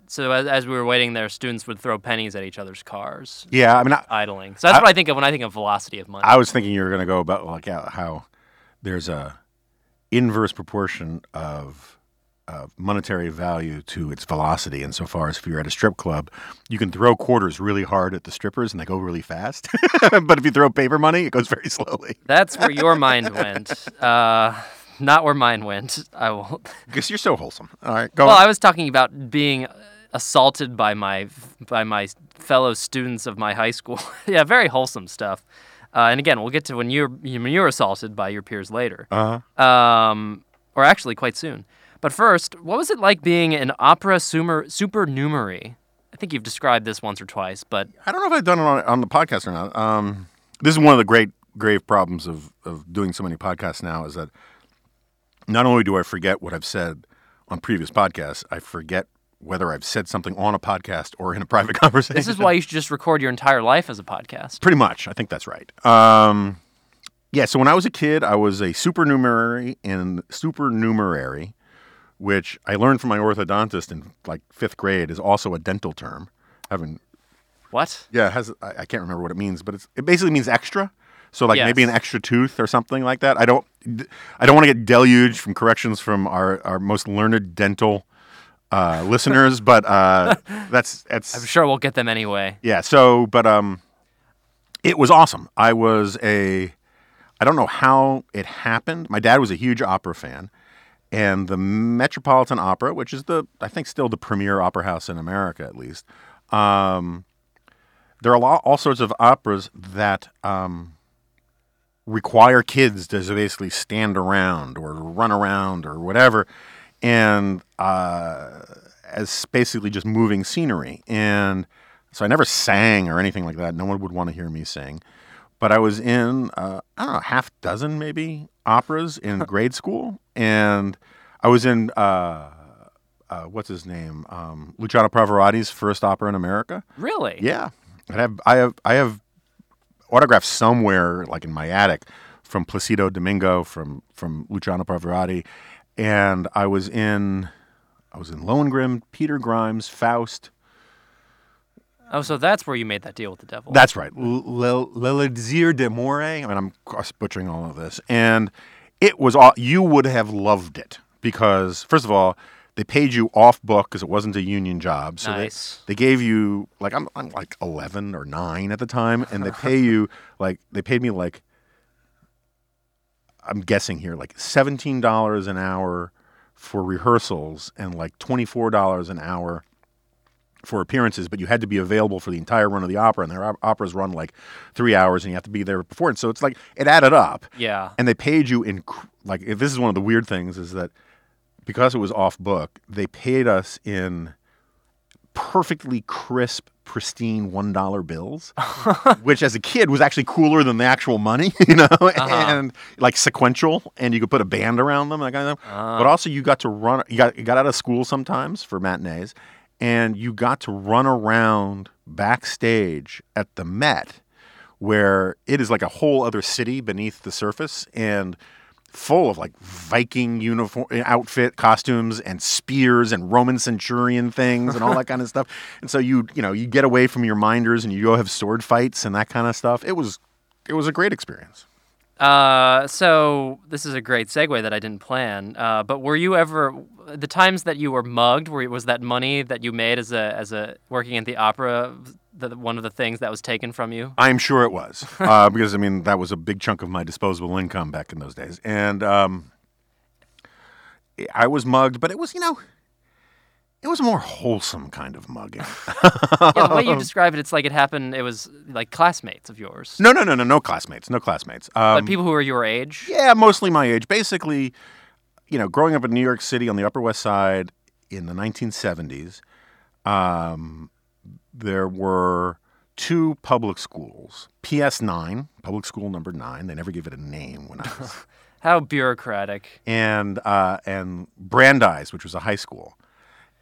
so as, as we were waiting there, students would throw pennies at each other's cars, Yeah, I mean, I, idling. So that's I- what I think of when I think of velocity of money. I was thinking you were going to go about like how, how there's a inverse proportion of of monetary value to its velocity insofar as if you're at a strip club, you can throw quarters really hard at the strippers and they go really fast. <laughs> but if you throw paper money, it goes very slowly. That's where your <laughs> mind went. Uh, not where mine went. I will. <laughs> Because you're so wholesome. All right, go Well, on. I was talking about being assaulted by my by my fellow students of my high school. yeah, very wholesome stuff. Uh, and again, we'll get to when you're when you're assaulted by your peers later, Uh-huh. um, or actually quite soon. But first, what was it like being an opera super, supernumerary? I think you've described this once or twice, but I don't know if I've done it on, on the podcast or not. Um, this is one of the great grave problems of, of doing so many podcasts now is that not only do I forget what I've said on previous podcasts, I forget whether I've said something on a podcast or in a <laughs> private conversation. this is why you should just record your entire life as a podcast. Pretty much. I think that's right. Um, yeah, so when I was a kid, I was a supernumerary in supernumerary, which I learned from my orthodontist in like fifth grade is also a dental term. I haven't What? yeah, it has I, I can't remember what it means, but it's it basically means extra. So like maybe an extra tooth or something like that. I don't I don't want to get deluged from corrections from our, our most learned dental uh, listeners, <laughs> but uh, that's that's I'm sure we'll get them anyway. yeah. So but um, it was awesome. I was a I don't know how it happened. My dad was a huge opera fan, and the Metropolitan Opera, which is the I think still the premier opera house in America at least. Um, there are lot, all sorts of operas that um, require kids to basically stand around or run around or whatever, and uh, as basically just moving scenery. And so I never sang or anything like that. No one would want to hear me sing. But I was in uh, I don't know half dozen maybe operas in <laughs> grade school, and I was in uh, uh, what's his name um, Luciano Pavarotti's first opera in America. Really? Yeah, I have I have I have autographs somewhere like in my attic from Placido Domingo from from Luciano Pavarotti, and I was in I was in Lohengrin, Peter Grimes, Faust. Oh, so that's where you made that deal with the devil. That's right, L'Elixir de More. I mean, I'm butchering all of this, and it was all you would have loved it because first of all. They paid you off book because it wasn't a union job. So Nice. they, they gave you like I'm, I'm like 11 or 9 at the time and they pay you <laughs> like they paid me like I'm guessing here like $17 an hour for rehearsals and like $24 an hour for appearances, but you had to be available for the entire run of the opera, and their op- operas run like three hours, and you have to be there before. And so it's like it added up, yeah. and they paid you in like if this is one of the weird things is that because it was off book, they paid us in perfectly crisp, pristine one dollar bills, <laughs> which as a kid was actually cooler than the actual money, <laughs> you know, uh-huh. and like sequential, and you could put a band around them, that kind of thing. Uh-huh. But also, you got to run. You got you got out of school sometimes for matinees, and you got to run around backstage at the Met, where it is like a whole other city beneath the surface, and full of like Viking uniform outfit costumes and spears and Roman centurion things and all that kind of stuff. <laughs> And so you you know you get away from your minders and you go have sword fights and that kind of stuff. It was it was a great experience. Uh, so this is a great segue that I didn't plan. Uh, but were you ever the times that you were mugged? Were, was that money that you made as a as a working at the opera the, one of the things that was taken from you? I'm sure it was <laughs> uh, because I mean that was a big chunk of my disposable income back in those days, and um, I was mugged, but it was you know. It was a more wholesome kind of mugging. <laughs> yeah, the way you <laughs> describe it, it's like it happened. It was like classmates of yours, No, no, no, no, no classmates, no classmates. Um, but people who were your age. Yeah, mostly my age. Basically, you know, growing up in New York City on the Upper West Side, in the 1970s, um, there were two public schools PS9, public school number nine. They never gave it a name when I was. <laughs> How bureaucratic. and uh, and Brandeis, which was a high school,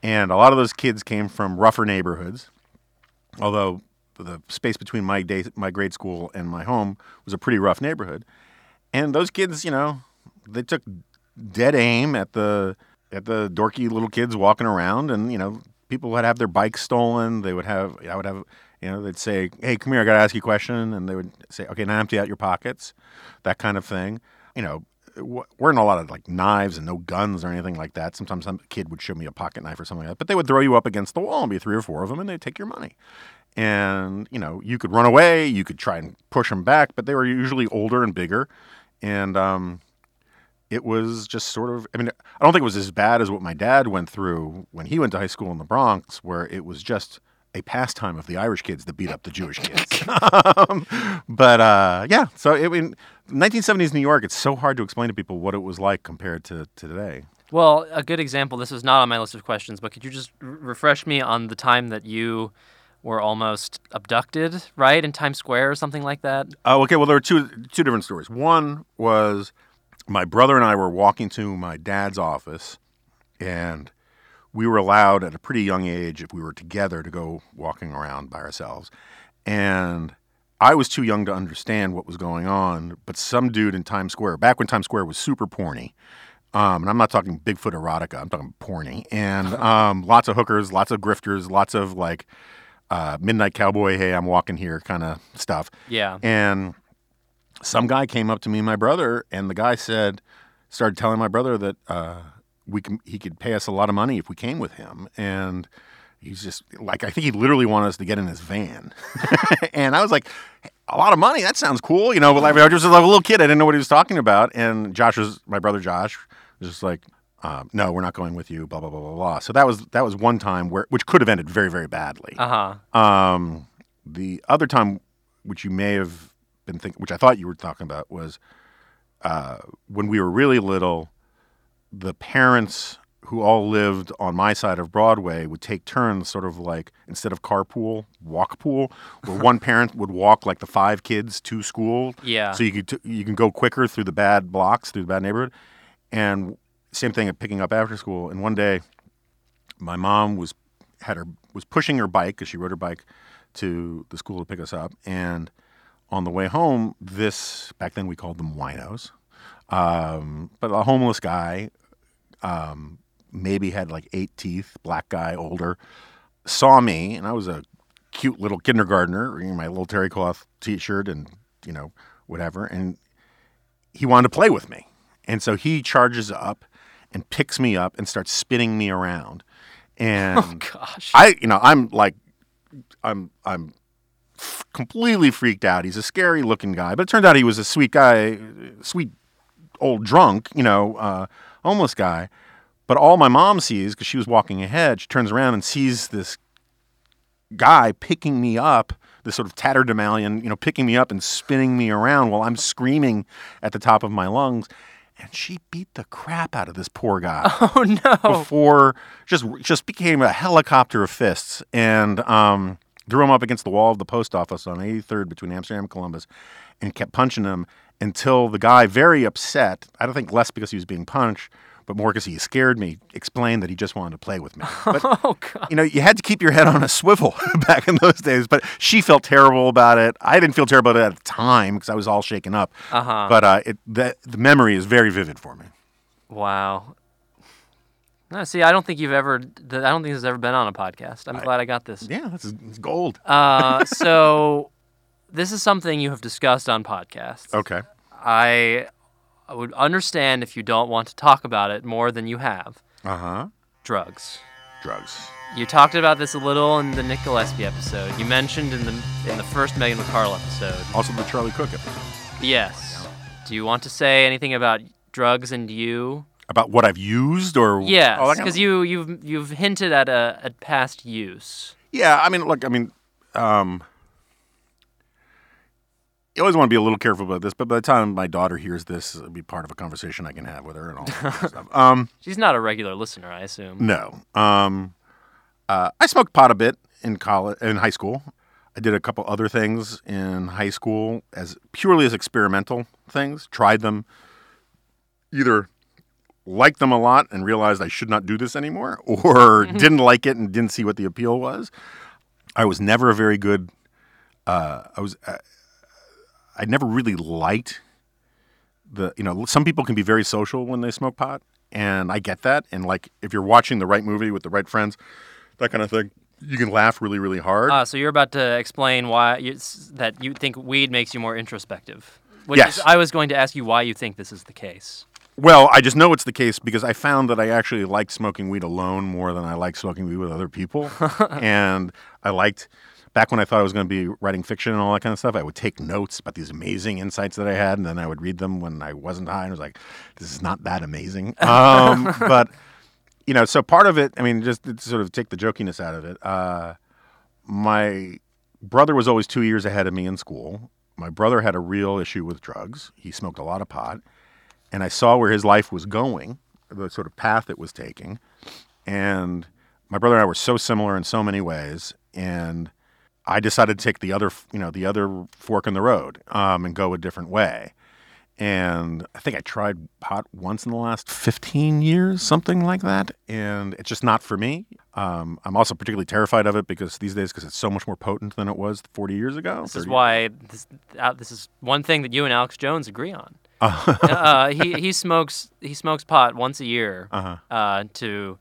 and a lot of those kids came from rougher neighborhoods. Although the space between my day, my grade school and my home was a pretty rough neighborhood, and those kids, you know, they took dead aim at the at the dorky little kids walking around, and you know, people would have their bikes stolen. They would have, I would have, you know, they'd say, "Hey, come here, I got to ask you a question," and they would say, "Okay, now empty out your pockets," that kind of thing. You know, weren't a lot of like knives and no guns or anything like that. Sometimes some kid would show me a pocket knife or something like that, but they would throw you up against the wall and be three or four of them, and they'd take your money. And you know, you could run away, you could try and push them back, but they were usually older and bigger, and um, it was just sort of. I mean, I don't think it was as bad as what my dad went through when he went to high school in the Bronx, where it was just a pastime of the Irish kids that beat up the Jewish kids. <laughs> <laughs> um, but uh, yeah, so it, in 1970s New York, it's so hard to explain to people what it was like compared to, to today. Well, a good example. This was not on my list of questions, but could you just r- refresh me on the time that you were almost abducted, right, in Times Square or something like that? Oh, okay. Well, there were two two different stories. One was my brother and I were walking to my dad's office, and we were allowed at a pretty young age, if we were together, to go walking around by ourselves. And I was too young to understand what was going on, but some dude in Times Square, back when Times Square was super porny, um, and I'm not talking Bigfoot erotica, I'm talking porny, and <laughs> um, lots of hookers, lots of grifters, lots of like uh, midnight cowboy, hey, I'm walking here kind of stuff. Yeah. And some guy came up to me and my brother, and the guy said, started telling my brother that uh, we can, he could pay us a lot of money if we came with him. And he's just like, I think he literally wanted us to get in his van. <laughs> and I was like, a lot of money? That sounds cool. You know, but like, I was just like a little kid. I didn't know what he was talking about. And Josh was, my brother Josh, was just like, um, no, we're not going with you, blah, blah, blah, blah, blah. So that was, that was one time where, which could have ended very, very badly. Uh huh. Um, the other time, which you may have been thinking, which I thought you were talking about, was uh, when we were really little. The parents who all lived on my side of Broadway would take turns, sort of like instead of carpool, walk pool, where one parent would walk like the five kids to school, Yeah. so you could t- you can go quicker through the bad blocks, through the bad neighborhood, and same thing at picking up after school. And one day, my mom was had her was pushing her bike because she rode her bike to the school to pick us up, and on the way home, this back then we called them winos, um, but a homeless guy, um, maybe had like eight teeth, black guy, older, saw me, and I was a cute little kindergartner in my little terry cloth t-shirt and you know whatever, and he wanted to play with me, and so he charges up and picks me up and starts spinning me around, and <laughs> Oh gosh. I, you know, I'm like, I'm, I'm completely freaked out. He's a scary looking guy, but it turned out he was a sweet guy, sweet old drunk, you know, uh, homeless guy. But all my mom sees, because she was walking ahead, she turns around and sees this guy picking me up, this sort of tatterdemalion, you know, picking me up and spinning me around while I'm screaming at the top of my lungs. And she beat the crap out of this poor guy <laughs> oh no. before just just became a helicopter of fists and um, threw him up against the wall of the post office on 83rd between Amsterdam and Columbus and kept punching him until the guy, very upset, I don't think less because he was being punched, but more because he scared me, explained that he just wanted to play with me. <laughs> But Oh god. you know, you had to keep your head on a swivel <laughs> back in those days. But she felt terrible about it. I didn't feel terrible about it at the time because I was all shaken up. Uh huh. But uh, it, the, the memory is very vivid for me. Wow. No, see, I don't think you've ever. I don't think this has ever been on a podcast. I'm glad I got this. Yeah, that's it's gold. Uh, <laughs> so, this is something you have discussed on podcasts. Okay. I I would understand if you don't want to talk about it more than you have. Uh huh. Drugs. Drugs. You talked about this a little in the Nick Gillespie episode. You mentioned in the in the first Megan McArdle episode. Also, the Charlie Cook episode. Yes. Do you want to say anything about drugs and you? About what I've used or Yes, Oh, because of- you you've you've hinted at a at past use. Yeah, I mean, look, I mean, um, you always want to be a little careful about this, but by the time my daughter hears this, it'll be part of a conversation I can have with her and all that <laughs> stuff. Um, She's not a regular listener, I assume. no. Um, uh, I smoked pot a bit in college, in high school. I did a couple other things in high school as purely as experimental things. Tried them, either liked them a lot and realized I should not do this anymore, <laughs> or <laughs> didn't like it and didn't see what the appeal was. I was never a very good. Uh, I was. Uh, I never really liked the. You know, some people can be very social when they smoke pot, and I get that. And like, if you're watching the right movie with the right friends, that kind of thing, you can laugh really, really hard. Uh, so you're about to explain why you, that you think weed makes you more introspective. Which Yes. is, I was going to ask you why you think this is the case. Well, I just know it's the case because I found that I actually like smoking weed alone more than I like smoking weed with other people. <laughs> and I liked back when I thought I was going to be writing fiction and all that kind of stuff. I would take notes about these amazing insights that I had, and then I would read them when I wasn't high, and I was like, "This is not that amazing." <laughs> Um, but you know, so part of it, I mean, just to sort of take the jokiness out of it. Uh, my brother was always two years ahead of me in school. My brother had a real issue with drugs. He smoked a lot of pot and I saw where his life was going, the sort of path it was taking. And my brother and I were so similar in so many ways, and I decided to take the other, you know, the other fork in the road um, and go a different way. And I think I tried pot once in the last 15 years, something like that. And it's just not for me. Um, I'm also particularly terrified of it because these days, because it's so much more potent than it was 40 years ago. This is why this, uh, this is one thing that you and Alex Jones agree on. <laughs> uh, he he smokes he smokes pot once a year Uh-huh. uh, to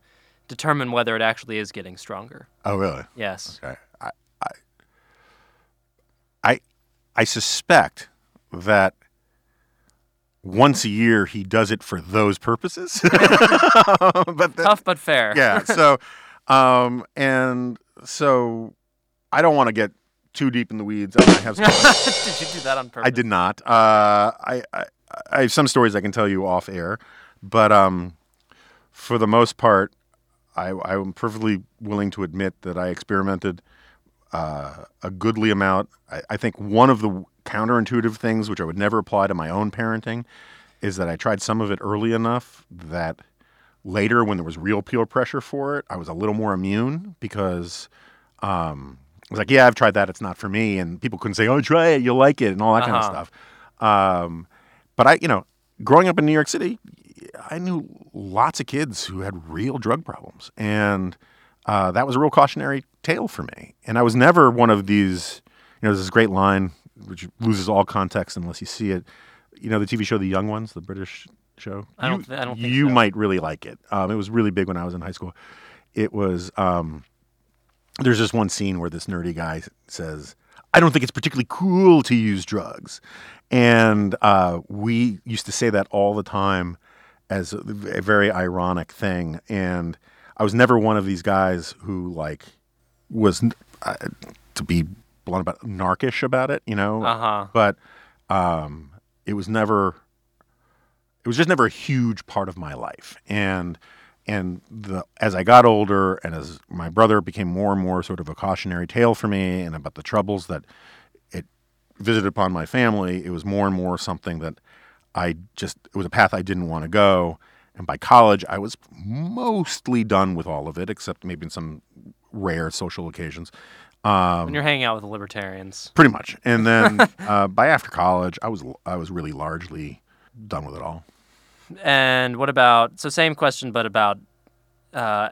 determine whether it actually is getting stronger. Oh, really? Yes. Okay. I, I, I, suspect that once a year he does it for those purposes. <laughs> but the- Tough but fair. yeah. <laughs> So, um, and so I don't want to get too deep in the weeds. I have some, <laughs> did you do that on purpose? I did not. Uh, I, I I have some stories I can tell you off air, but um, for the most part, I, I'm perfectly willing to admit that I experimented uh, a goodly amount. I, I think one of the counterintuitive things, which I would never apply to my own parenting, is that I tried some of it early enough that later, when there was real peer pressure for it, I was a little more immune because um, I was like, yeah, I've tried that. It's not for me. And people couldn't say, oh, try it. You'll like it and all that kind of Uh-huh. stuff. Um, but I, you know, growing up in New York City, I knew lots of kids who had real drug problems. And uh, that was a real cautionary tale for me. And I was never one of these, you know, there's this great line which loses all context unless you see it. You know, the TV show The Young Ones, the British show? I don't You- thi- I don't think You so. might really like it. Um, it was really big when I was in high school. It was, um, there's this one scene where this nerdy guy says, I don't think it's particularly cool to use drugs. And uh, we used to say that all the time as a very ironic thing. And I was never one of these guys who, like, was, uh, to be blunt about narkish about it, you know? Uh huh. But um, it was never, it was just never a huge part of my life. And, and the as I got older and as my brother became more and more sort of a cautionary tale for me and about the troubles that it visited upon my family, it was more and more something that I just it was a path I didn't want to go. And by college, I was mostly done with all of it, except maybe in some rare social occasions. Um, When you're hanging out with the libertarians. pretty much. And then <laughs> uh, by after college, I was I was really largely done with it all. And what about so same question, but about uh,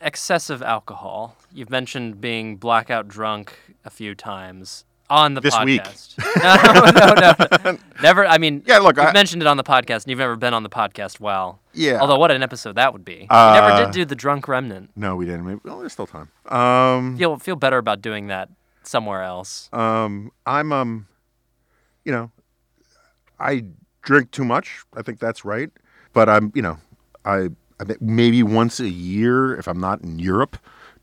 excessive alcohol? You've mentioned being blackout drunk a few times on the This week. podcast. <laughs> no, no, no, <laughs> never. I mean, Yeah, look, you've I- mentioned it on the podcast, and you've never been on the podcast. Well, Yeah. Although, what an episode that would be. you never Uh, did do the drunk remnant. No, we didn't. Maybe, well, there's still time. Um, You'll feel better about doing that somewhere else. um, I'm um, you know, I drink too much. I think that's right. But I'm, you know, I, I maybe once a year, if I'm not in Europe,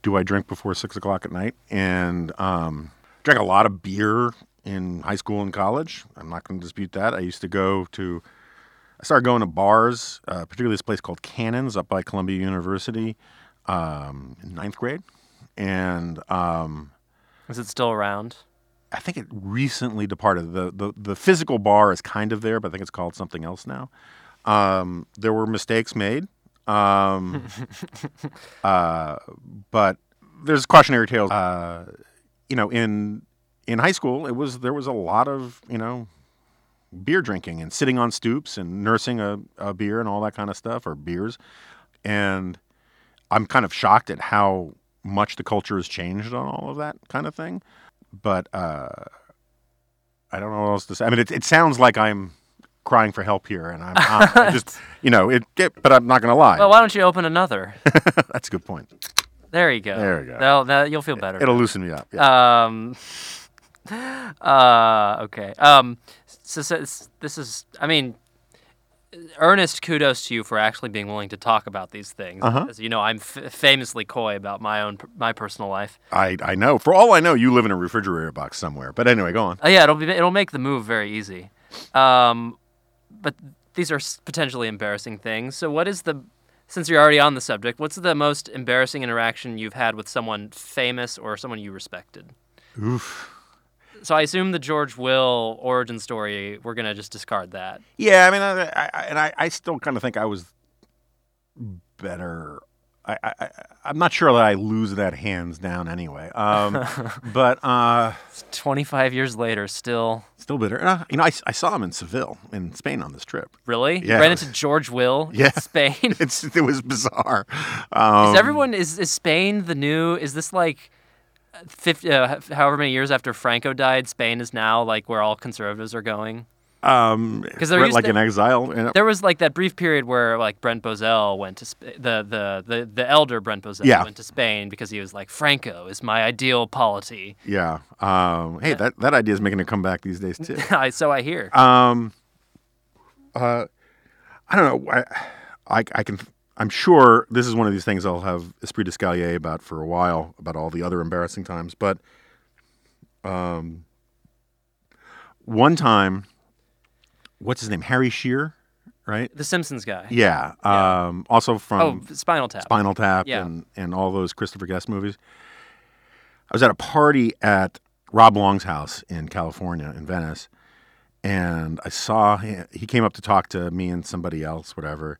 do I drink before six o'clock at night? And um, drank a lot of beer in high school and college. I'm not going to dispute that. I used to go to. I started going to bars, uh, particularly this place called Cannon's up by Columbia University, um, in ninth grade, and um, Is it still around? I think it recently departed. The, the the physical bar is kind of there, but I think it's called something else now. Um, there were mistakes made, um, <laughs> uh, but there's cautionary tales. Uh, you know, in in high school, it was there was a lot of you know beer drinking and sitting on stoops and nursing a, a beer and all that kind of stuff or beers, and I'm kind of shocked at how much the culture has changed on all of that kind of thing. But uh, I don't know what else to say. I mean, it, it sounds like I'm crying for help here, and I'm, I'm just, <laughs> you know, it, it. But I'm not going to lie. Well, why don't you open another? <laughs> That's a good point. There you go. There you go. Now, now you'll feel better. It'll loosen me up. Yeah. Um. <laughs> Uh. Okay. Um. So, so this is. I mean, earnest kudos to you for actually being willing to talk about these things. Uh-huh. As you know, I'm f- famously coy about my own my personal life. I I know. For all I know, you live in a refrigerator box somewhere. But anyway, go on. Oh yeah, it'll be it'll make the move very easy. Um, but these are potentially embarrassing things. So what is the since you're already on the subject, what's the most embarrassing interaction you've had with someone famous or someone you respected? Oof. So I assume the George Will origin story, we're gonna just discard that. Yeah, I mean, I, I, and I, I still kind of think I was better. I, I, I'm not sure that I lose that hands down anyway. Um, <laughs> but uh, 25 years later, still still bitter. Uh, you know, I, I saw him in Seville in Spain on this trip. really You Yeah. ran into George Will, Yeah. in Spain. <laughs> It's it was bizarre. Um, is everyone is is Spain the new? Is this like? 50, uh, however many years after Franco died, Spain is now like where all conservatives are going. Um, 'Cause there right, used like to- in exile. And, There was like that brief period where like Brent Bozell went to Sp- the, the the the elder Brent Bozell Yeah. went to Spain because he was like Franco is my ideal polity. yeah. Um, hey, that that idea is making a comeback these days too. <laughs> I so I hear. Um, uh, I don't know. I, I, I can. I'm sure this is one of these things I'll have esprit d'escalier about for a while about all the other embarrassing times. But um, one time, what's his name? Harry Shearer, right? the Simpsons guy. Yeah. Um, also from Oh, Spinal Tap. Spinal Tap Yeah. and, and all those Christopher Guest movies. I was at a party at Rob Long's house in California, in Venice, and I saw he, he came up to talk to me and somebody else, whatever.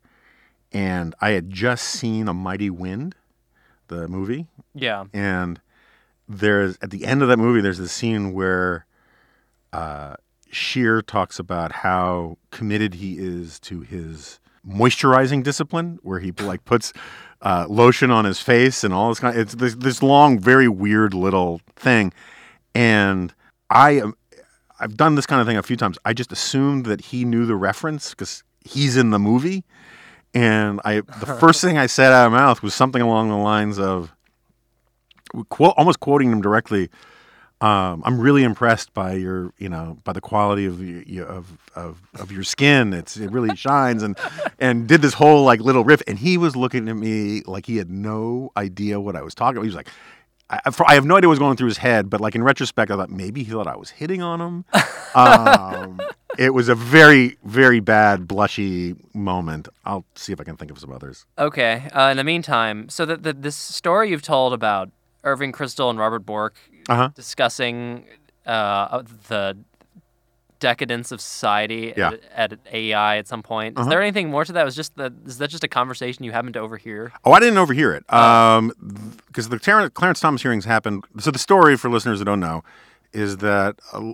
And I had just seen A Mighty Wind, the movie, yeah. and there's at the end of that movie, there's this scene where uh, Sheer talks about how committed he is to his moisturizing discipline, where he like puts uh, lotion on his face and all this kind. Of, it's this this long, very weird little thing, and I am. I've done this kind of thing a few times. I just assumed that he knew the reference because he's in the movie, and I the <laughs> first thing I said out of my mouth was something along the lines of, quote, almost quoting him directly. Um, I'm really impressed by your, you know, by the quality of your, your- of, of of your skin. It's it really <laughs> shines, and and did this whole like little riff, and he was looking at me like he had no idea what I was talking about. He was like, I, for, I have no idea what was going through his head, but like in retrospect, I thought maybe he thought I was hitting on him. Um, <laughs> it was a very very bad blushy moment. I'll see if I can think of some others. Okay. Uh, in the meantime, so the this story you've told about Irving Kristol and Robert Bork Uh-huh. discussing uh, the decadence of society Yeah. Uh-huh. at, at AEI at some point. Is there anything more to that? Was just the, is that just a conversation you happened to overhear? Oh, I didn't overhear it. Um, because the Ter- Clarence Thomas hearings happened. So the story for listeners that don't know is that, uh,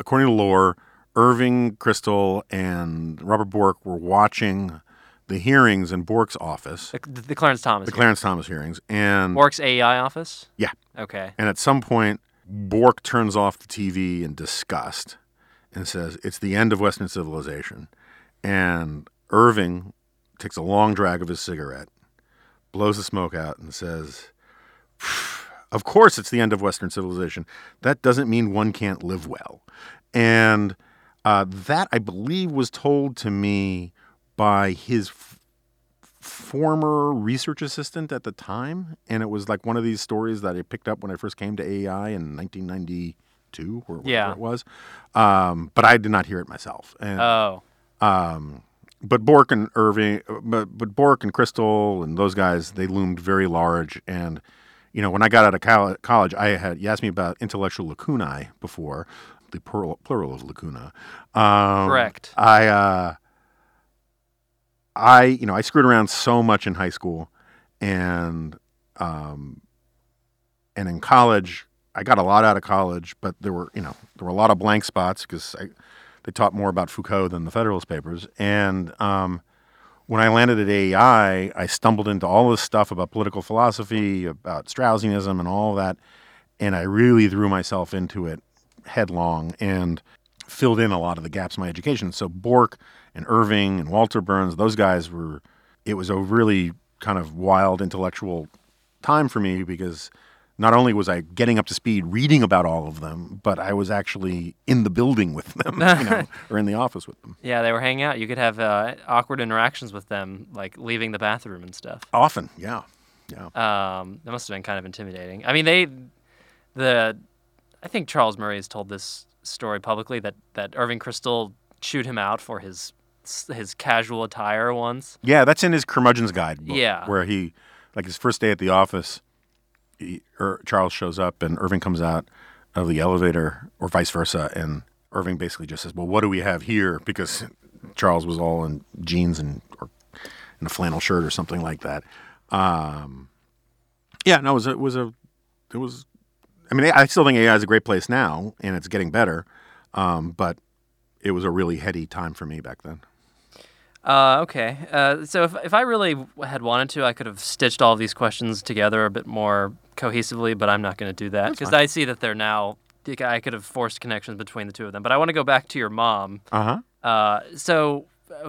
according to lore, Irving Kristol and Robert Bork were watching the hearings in Bork's office, The, the Clarence Thomas. the. Clarence Thomas hearings, and Bork's AEI office. yeah, Okay. and at some point, Bork turns off the TV in disgust and says, It's the end of Western civilization. And Irving takes a long drag of his cigarette, blows the smoke out, and says, Of course, it's the end of Western civilization. That doesn't mean one can't live well. And uh, that, I believe, was told to me by his f- former research assistant at the time. And it was like one of these stories that I picked up when I first came to AEI in 1992 or whatever Yeah. it was. Um, but I did not hear it myself. And, Oh. um, but Bork and Irving, but, but Bork and Kristol and those guys, they loomed very large. And you know, when I got out of coll- college, I had you asked me about intellectual lacunae before, the plural, plural of lacuna. Um, Correct. I, uh, I, you know, I screwed around so much in high school, and, um, and in college, I got a lot out of college, but there were, you know, there were a lot of blank spots because they taught more about Foucault than the Federalist Papers, and um, when I landed at AEI, I stumbled into all this stuff about political philosophy, about Straussianism, and all that, and I really threw myself into it headlong and filled in a lot of the gaps in my education. So Bork and Irving and Walter Berns, those guys were. It was a really kind of wild intellectual time for me because not only was I getting up to speed reading about all of them, but I was actually in the building with them, you know, <laughs> or in the office with them. Yeah, they were hanging out. You could have uh, awkward interactions with them, like leaving the bathroom and stuff. Often, yeah, yeah. Um, that must have been kind of intimidating. I mean, they, the, I think Charles Murray has told this story publicly that that Irving Kristol chewed him out for his his casual attire once. Yeah, that's in his Curmudgeon's Guide book. Yeah. where he, like his first day at the office, he, er, Charles shows up and Irving comes out of the elevator, or vice versa, and Irving basically just says, "Well, what do we have here?" Because Charles was all in jeans and or in a flannel shirt or something like that. Um, yeah, no, it was a, it was a it was. I mean, I still think AEI is a great place now, and it's getting better. Um, but it was a really heady time for me back then. Uh, okay. Uh, so if, if I really had wanted to, I could have stitched all these questions together a bit more cohesively, but I'm not going to do that because I see that they're now. I could have forced connections between the two of them, but I want to go back to your mom. Uh huh. Uh, so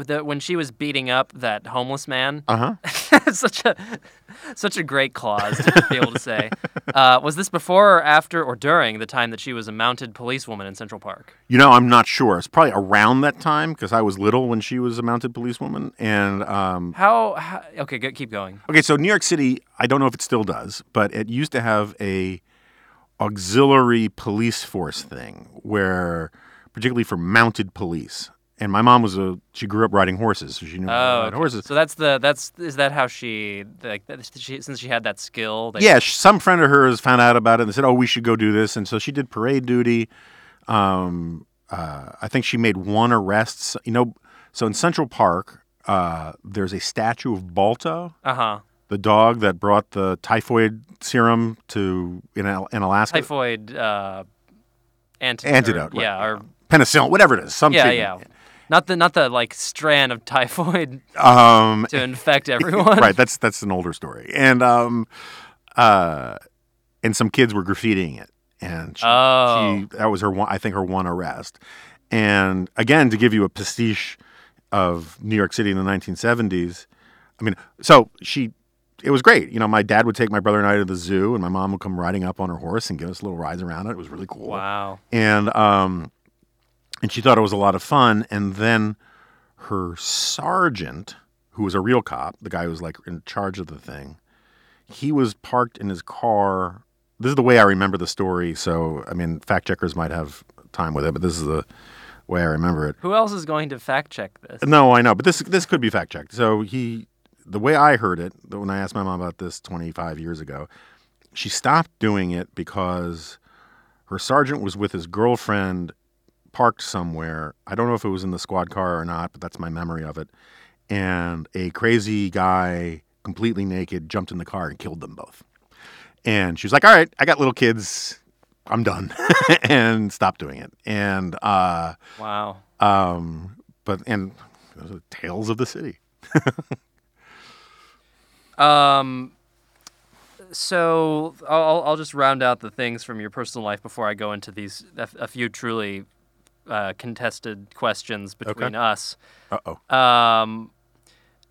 the, when she was beating up that homeless man, Uh huh. <laughs> such a such a great clause to be able to say. Uh, was this before or after or during the time that she was a mounted policewoman in Central Park? You know, I'm not sure. It's probably around that time because I was little when she was a mounted policewoman. And um, How? how okay, go, keep going. okay, so New York City, I don't know if it still does, but it used to have a auxiliary police force thing where, particularly for mounted police. And my mom was a she grew up riding horses, so she knew how to Oh, ride okay. horses. so that's the that's is that how she like that, she, since she had that skill? That Yeah, some friend of hers found out about it and said, "Oh, we should go do this." And so she did parade duty. Um, uh, I think she made one arrest. You know, so in Central Park, uh, there's a statue of Balto, Uh huh. the dog that brought the typhoid serum to in, in Alaska. Typhoid uh, antidote. Antidote, right, yeah, or Penicillin, whatever it is, some yeah, treatment. yeah. Not the not the like strand of typhoid Um, to infect <laughs> everyone. right, that's that's an older story, and um, uh, and some kids were graffitiing it, and she, Oh. she that was her one. I think her one arrest, and again to give you a pastiche of New York City in the 1970s. I mean, so she. It was great. You know, my dad would take my brother and I to the zoo, and my mom would come riding up on her horse and give us little rides around it. It was really cool Wow. and um, and she thought it was a lot of fun. And then her sergeant, who was a real cop, the guy who was like in charge of the thing, he was parked in his car. This is the way I remember the story. So I mean, fact checkers might have time with it, but this is the way I remember it. Who else is going to fact check this? No, I know, but this this could be fact checked. So he, the way I heard it, when I asked my mom about this 25 years ago, she stopped doing it because her sergeant was with his girlfriend, parked somewhere. I don't know if it was in the squad car or not, but that's my memory of it. And a crazy guy, completely naked, jumped in the car and killed them both. And she was like, "All right, I got little kids. I'm done," <laughs> and stopped doing it. And uh, Wow. um, but and those are tales of the city. <laughs> Um. So I'll I'll- I'll just round out the things from your personal life before I go into these a few truly uh, contested questions between us. Uh oh. Um,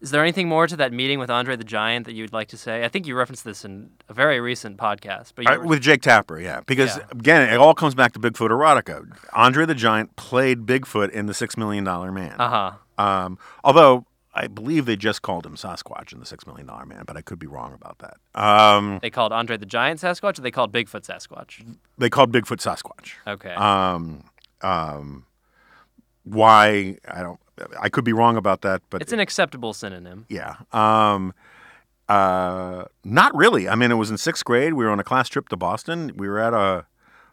is there anything more to that meeting with Andre the Giant that you'd like to say? I think you referenced this in a very recent podcast, but you were- with Jake Tapper, yeah, because Yeah. again, it all comes back to Bigfoot erotica. Andre the Giant played Bigfoot in the Six Million Dollar Man. uh-huh. Um, although I believe they just called him Sasquatch in the Six Million Dollar Man, but I could be wrong about that. Um, They called Andre the Giant Sasquatch, or they called Bigfoot Sasquatch. they called Bigfoot Sasquatch. Okay. Um, um, why I don't. I could be wrong about that, but it's an acceptable synonym. Yeah. Um, Uh, not really. I mean, it was in sixth grade. We were on a class trip to Boston. We were at a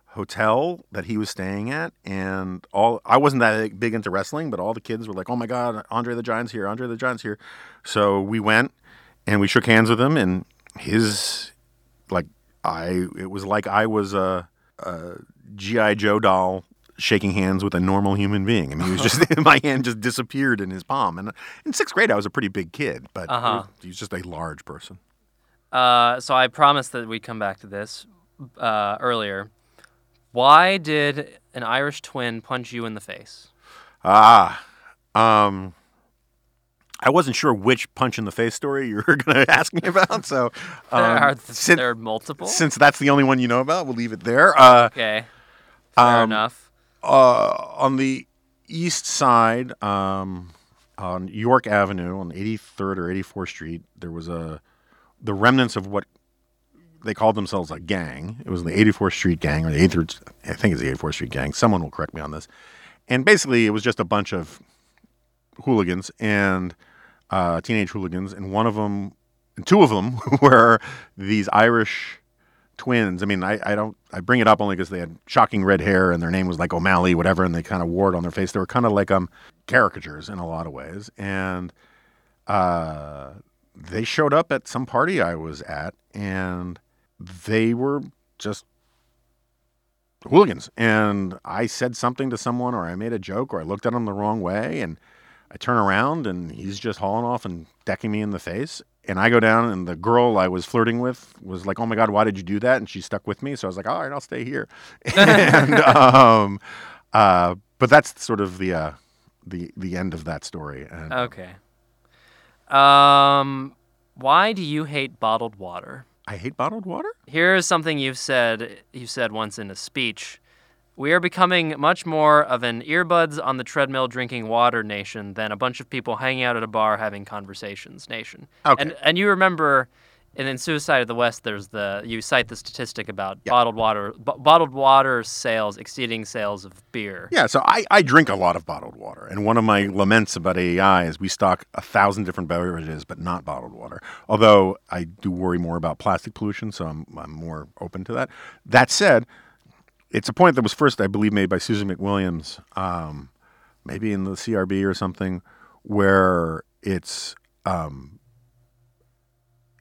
hotel that he was staying at, and all I wasn't that big into wrestling, but all the kids were like, "Oh my God, Andre the Giant's here! Andre the Giant's here!" So we went and we shook hands with him, and his like I it was like I was a, a GI Joe doll shaking hands with a normal human being. I mean, he was just <laughs> my hand just disappeared in his palm. And in sixth grade, I was a pretty big kid, but Uh-huh. he was just a large person. Uh, so I promised that we'd come back to this uh, earlier. Why did an Irish twin punch you in the face? Ah, um, I wasn't sure which punch in the face story you were <laughs> going to ask me about. So, um, <laughs> there are since, there are multiple. since that's the only one you know about, we'll leave it there. Uh, okay, fair um, enough. Uh, on the east side, um, on York Avenue, on 83rd or 84th Street, there was a the remnants of what they called themselves a gang. It was the 84th Street gang or the 8th, I think it's the 84th Street gang. Someone will correct me on this. And basically, it was just a bunch of hooligans and uh, teenage hooligans, and one of them, two of them <laughs> were these Irish twins. I mean, I, I don't, I bring it up only because they had shocking red hair and their name was like O'Malley, whatever, and they kind of wore it on their face. They were kind of like um caricatures in a lot of ways, and uh, they showed up at some party I was at, and they were just hooligans. And I said something to someone, or I made a joke, or I looked at them the wrong way, and I turn around, and he's just hauling off and decking me in the face. And I go down, and the girl I was flirting with was like, "Oh my God, why did you do that?" And she stuck with me, so I was like, "All right, I'll stay here." <laughs> and um, uh, but that's sort of the uh, the the end of that story. And, Okay. Um, why do you hate bottled water? I hate bottled water. Here is something you've said. You said once in a speech. We are becoming much more of an earbuds on the treadmill drinking water nation than a bunch of people hanging out at a bar having conversations nation. Okay. And and you remember, and in Suicide of the West, there's the you cite the statistic about bottled water, b- bottled water sales exceeding sales of beer. Yeah, so I, I drink a lot of bottled water, and one of my laments about AEI is we stock a thousand different beverages, but not bottled water. Although I do worry more about plastic pollution, so I'm I'm more open to that. That said, it's a point that was first, I believe, made by Susan McWilliams, um, maybe in the CRB or something, where it's um,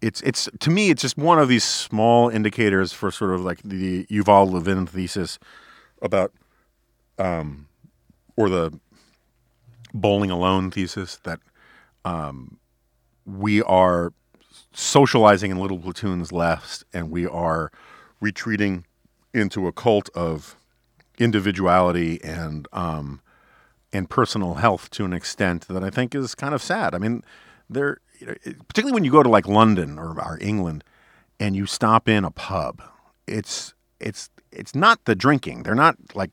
it's it's to me it's just one of these small indicators for sort of like the Yuval Levin thesis about um, or the bowling alone thesis that um, we are socializing in little platoons less and we are retreating into a cult of individuality and um, and personal health to an extent that I think is kind of sad. I mean, there, particularly when you go to like London or, or England, and you stop in a pub, it's it's it's not the drinking. They're not like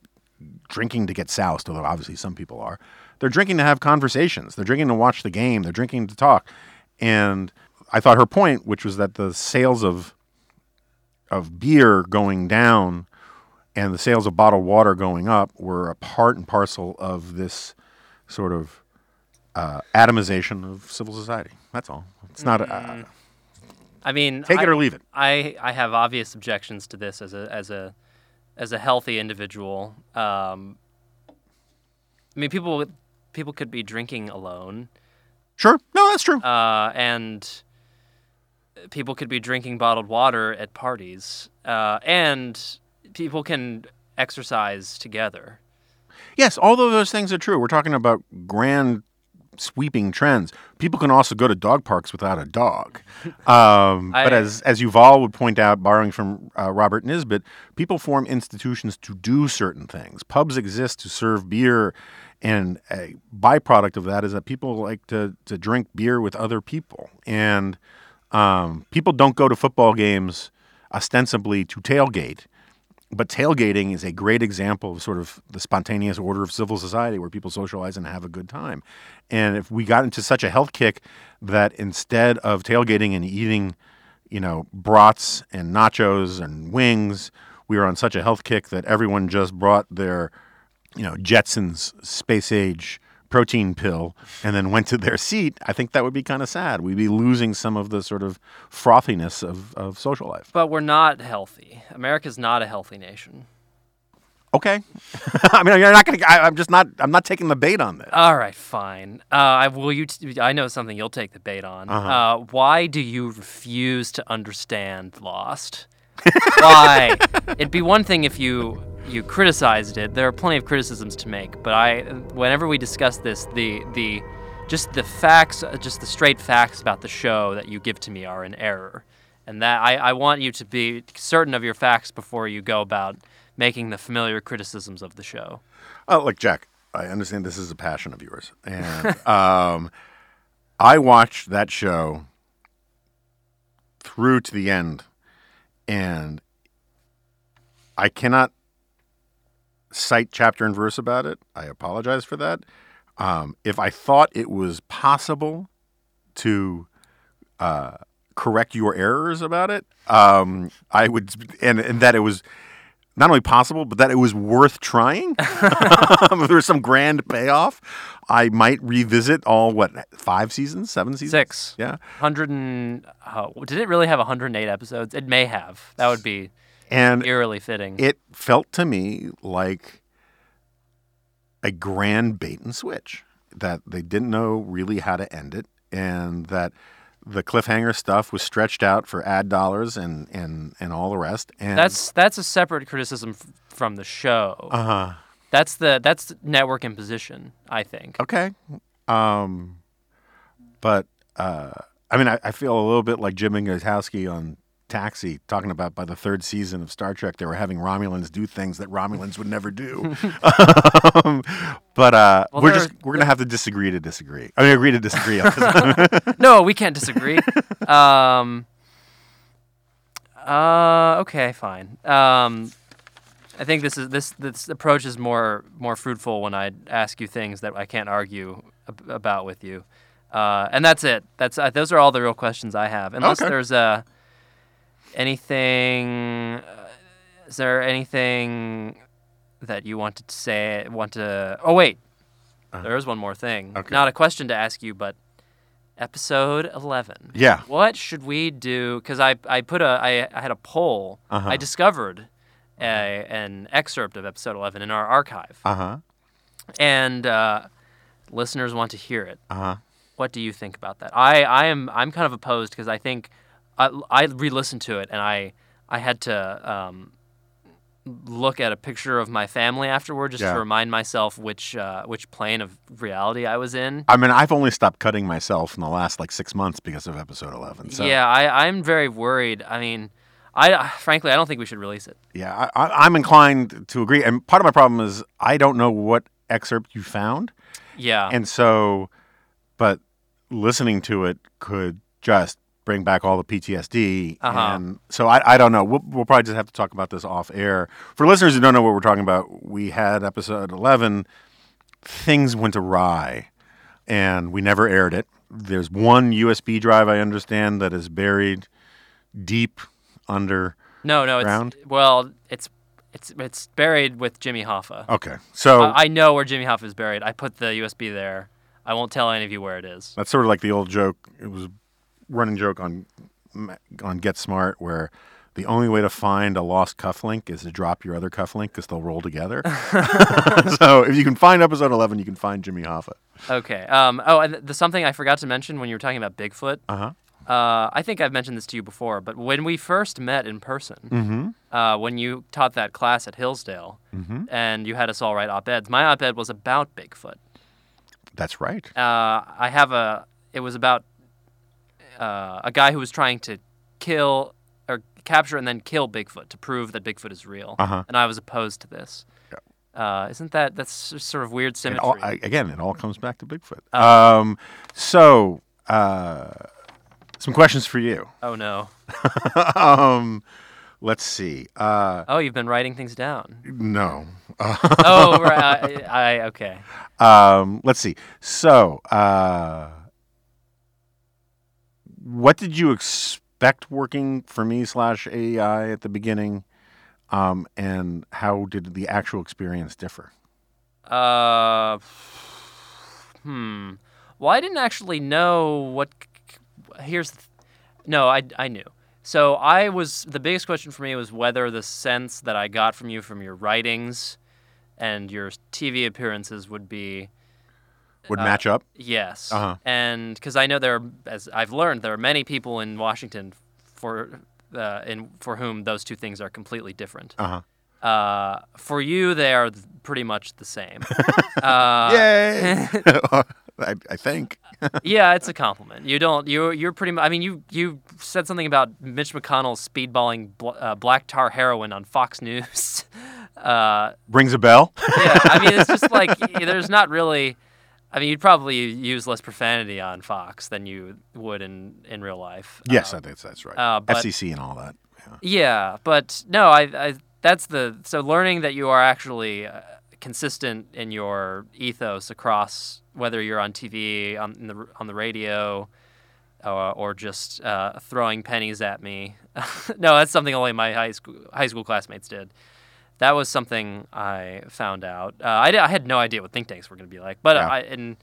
drinking to get soused, although obviously some people are. They're drinking to have conversations. They're drinking to watch the game. They're drinking to talk. And I thought her point, which was that the sales of of beer going down and the sales of bottled water going up were a part and parcel of this sort of uh, atomization of civil society. That's all. It's not. A, I mean, take I, it or leave it. I, I have obvious objections to this as a as a as a healthy individual. Um, I mean, people people could be drinking alone, Sure. No, that's true. uh, and people could be drinking bottled water at parties, uh, and people can exercise together. Yes, all of those things are true. We're talking about grand sweeping trends. People can also go to dog parks without a dog. <laughs> Um, but as as Yuval would point out, borrowing from uh, Robert Nisbet, people form institutions to do certain things. Pubs exist to serve beer, and a byproduct of that is that people like to to drink beer with other people. And um, people don't go to football games ostensibly to tailgate. But tailgating is a great example of sort of the spontaneous order of civil society where people socialize and have a good time. And if we got into such a health kick that instead of tailgating and eating, you know, brats and nachos and wings, we were on such a health kick that everyone just brought their, you know, Jetsons space age protein pill and then went to their seat, I think that would be kind of sad. We'd be losing some of the sort of frothiness of, of social life. But we're not healthy. America's not a healthy nation. Okay. <laughs> I mean, you're not going to. I'm just not. I'm not taking the bait on this. All right, fine. Uh, I will you. T- I know something you'll take the bait on. Uh-huh. Uh, why do you refuse to understand Lost? <laughs> why? It'd be one thing if you you criticized it. There are plenty of criticisms to make, but I, whenever we discuss this, the the just the facts, just the straight facts about the show that you give to me are in error, and that I, I want you to be certain of your facts before you go about making the familiar criticisms of the show. Oh, look, Jack. I understand this is a passion of yours, and <laughs> um, I watched that show through to the end, and I cannot cite chapter and verse about it. I apologize for that. Um, if I thought it was possible to uh, correct your errors about it, um, I would, and, and that it was not only possible, but that it was worth trying. if <laughs> <laughs> there was some grand payoff, I might revisit all what five seasons, seven seasons, Six. Yeah, Hundred and oh, did it really have 108 episodes? It may have. That would be and eerily fitting. it felt to me like a grand bait and switch that they didn't know really how to end it, and that the cliffhanger stuff was stretched out for ad dollars and and and all the rest. And that's that's a separate criticism f- from the show. uh huh. That's the that's network imposition. I think. Okay. Um, but uh, I mean, I, I feel a little bit like Jim Ignatowski on Taxi, talking about by the third season of Star Trek, they were having Romulans do things that Romulans would never do. <laughs> um, but uh, Well, we're just we're gonna have to disagree to disagree. I mean, agree to disagree. <laughs> <laughs> no, we can't disagree. um. Uh. Okay. Fine. Um. I think this is this this approach is more more fruitful when I ask you things that I can't argue ab- about with you, uh, and that's it. That's uh, those are all the real questions I have. Unless Okay. there's uh, anything, uh, is there anything that you wanted to say? Want to? Oh wait, there is one more thing. Okay. Not a question to ask you, but episode eleven. yeah. What should we do? Because I, I put a I, I had a poll. Uh-huh. I discovered a, an excerpt of episode 11 in our archive, Uh huh. and uh, listeners want to hear it. Uh huh. What do you think about that? I, I am I'm kind of opposed because I think I, I re-listened to it and I I had to um, look at a picture of my family afterward just Yeah. to remind myself which uh, which plane of reality I was in. I mean, I've only stopped cutting myself in the last like six months because of episode eleven. So Yeah, I, I'm very worried. I mean, I frankly I don't think we should release it. Yeah, I, I, I'm inclined to agree. And part of my problem is I don't know what excerpt you found. Yeah. And so, but listening to it could just bring back all the PTSD. Uh-huh. And so I, I don't know. We'll, we'll probably just have to talk about this off air. For listeners who don't know what we're talking about, we had episode 11, things went awry, and we never aired it. There's one USB drive I understand that is buried deep under. No, no, it's Ground? well, it's it's it's buried with Jimmy Hoffa. Okay. So. I, I know where Jimmy Hoffa is buried. I put the USB there. I won't tell any of you where it is. That's sort of like the old joke. It was running joke on on Get Smart where the only way to find a lost cufflink is to drop your other cufflink because they'll roll together. <laughs> <laughs> so if you can find episode 11, you can find Jimmy Hoffa. Okay. Um. Oh, and the something I forgot to mention when you were talking about Bigfoot. Uh huh. Uh, I think I've mentioned this to you before, but when we first met in person, Mm-hmm. uh, when you taught that class at Hillsdale, Mm-hmm. and you had us all write op-eds, my op-ed was about Bigfoot. That's right. uh, I have a. It was about uh, a guy who was trying to kill or capture and then kill Bigfoot to prove that Bigfoot is real, Uh-huh. and I was opposed to this. Uh, isn't that that's sort of weird It all, I, again, it all comes back to Bigfoot. um, so uh, some questions for you. oh no! <laughs> um, let's see. Uh, Oh, you've been writing things down. no. Oh, <laughs> right. I, I okay. Um, let's see. So, uh, what did you expect working for me slash AEI at the beginning, um, and how did the actual experience differ? Uh, Hmm. Well, I didn't actually know what. Here's. No, I I knew. So I was the biggest question for me was whether the sense that I got from you from your writings and your TV appearances would be Would match up. yes. Uh-huh. And because I know there, are, as I've learned, there are many people in Washington for uh, in for whom those two things are completely different. Uh huh. Uh, for you, they are th- pretty much the same. <laughs> uh, <laughs> Yay! I, I think. <laughs> yeah, it's a compliment. You don't. You you're pretty. mu- I mean, you you said something about Mitch McConnell speedballing bl- uh, black tar heroin on Fox News. uh, Rings a bell. yeah, I mean, it's just like there's not really. I mean, you'd probably use less profanity on Fox than you would in in real life. yes, Uh, I think that's right. uh, but- FCC and all that. Yeah. Yeah, but no, I, I that's the so learning that you are actually uh, consistent in your ethos across whether you're on TV, on in the on the radio, uh, or just uh, throwing pennies at me. <laughs> no, that's something only my high school high school classmates did. That was something I found out. Uh, I, I had no idea what think tanks were going to be like, but Yeah. I and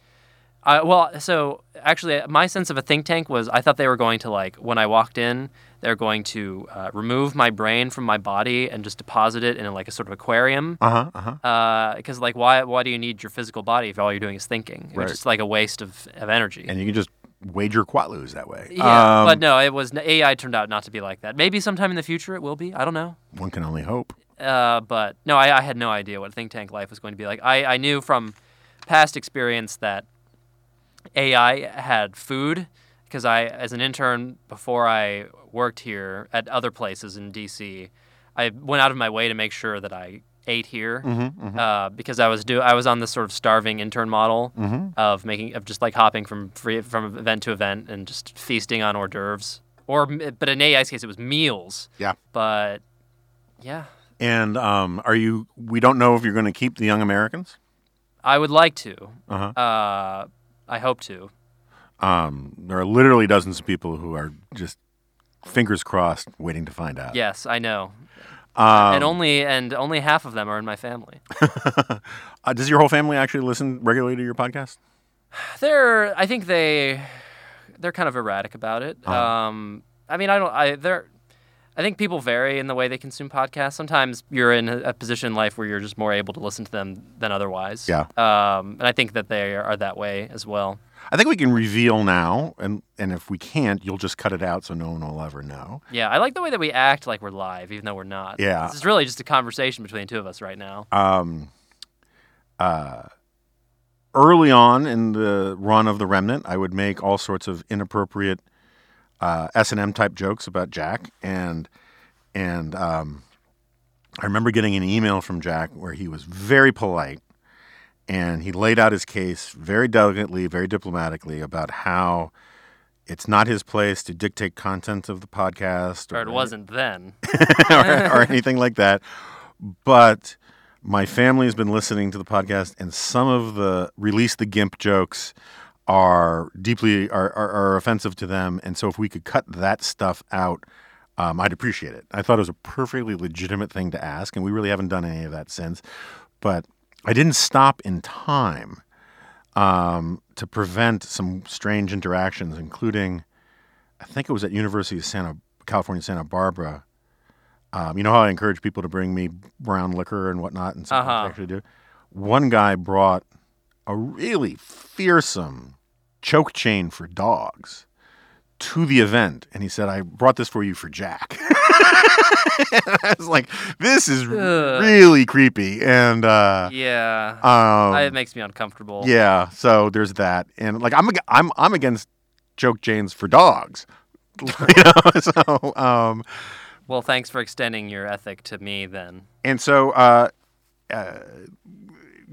I, well, so actually, my sense of a think tank was I thought they were going to like when I walked in, they're going to uh, remove my brain from my body and just deposit it in like a sort of aquarium. Uh huh. Uh huh. Because like, why why do you need your physical body if all you're doing is thinking? Right. It's just like a waste of, of energy. And you can just wager quatloos that way. yeah, Um, but no, it was AEI turned out not to be like that. Maybe sometime in the future it will be. I don't know. one can only hope. Uh, but no, I, I had no idea what think tank life was going to be like. I, I knew from past experience that AEI had food because I, as an intern before I worked here at other places in DC, I went out of my way to make sure that I ate here Mm-hmm, uh, because I was do I was on this sort of starving intern model Mm-hmm. of making of just like hopping from free, from event to event and just feasting on hors d'oeuvres. Or, but in AEI's case, it was meals. Yeah. But yeah, And um, are you? We don't know if you're going to keep the Young Americans. I would like to. Uh-huh. Uh, I hope to. Um, there are literally dozens of people who are just fingers crossed, waiting to find out. Yes, I know. Um, and only and only half of them are in my family. <laughs> uh, does your whole family actually listen regularly to your podcast? <sighs> They're I think they they're kind of erratic about it. Uh-huh. Um, I mean, I don't. I they're. I think people vary in the way they consume podcasts. Sometimes you're in a, a position in life where you're just more able to listen to them than otherwise. Yeah. Um, and I think that they are that way as well. I think we can reveal now, and and if we can't, you'll just cut it out so no one will ever know. Yeah, I like the way that we act like we're live, even though we're not. Yeah. This is really just a conversation between the two of us right now. Um, uh, early on in the run of the Remnant, I would make all sorts of inappropriate uh, S and M type jokes about Jack, and and um, I remember getting an email from Jack where he was very polite, and he laid out his case very delicately, very diplomatically about how. It's not his place to dictate content of the podcast, Or it wasn't then. <laughs> or, or anything like that. But my family has been listening to the podcast, and some of the release the gimp jokes are deeply are, are, are offensive to them. And so, if we could cut that stuff out, um, I'd appreciate it. I thought it was a perfectly legitimate thing to ask, and we really haven't done any of that since. But I didn't stop in time um, to prevent some strange interactions, including I think it was at University of Santa California Santa Barbara. Um, you know how I encourage people to bring me brown liquor and whatnot, and something Uh-huh. actually do. One guy brought a really fearsome choke chain for dogs to the event, and he said, "I brought this for you for Jack." <laughs> I was like, "This is Ugh. really creepy," and uh, Yeah. um, it makes me uncomfortable. yeah, so there's that, and like I'm I'm I'm against joke chains for dogs, <laughs> you know. <laughs> So um, Well, thanks for extending your ethic to me then. and so uh, uh,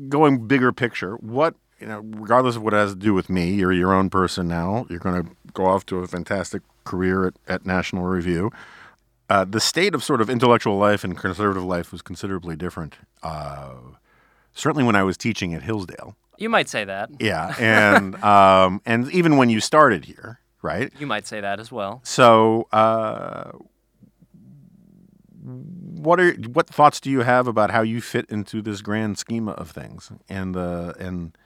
going bigger picture, what you know, regardless of what it has to do with me, you're your own person now. You're going to go off to a fantastic career at, at National Review. Uh, the state of sort of intellectual life and conservative life was considerably different. Uh, certainly when I was teaching at Hillsdale. You might say that. Yeah, and <laughs> um, and even when you started here, right? You might say that as well. So, uh, what are what thoughts do you have about how you fit into this grand schema of things? And uh, and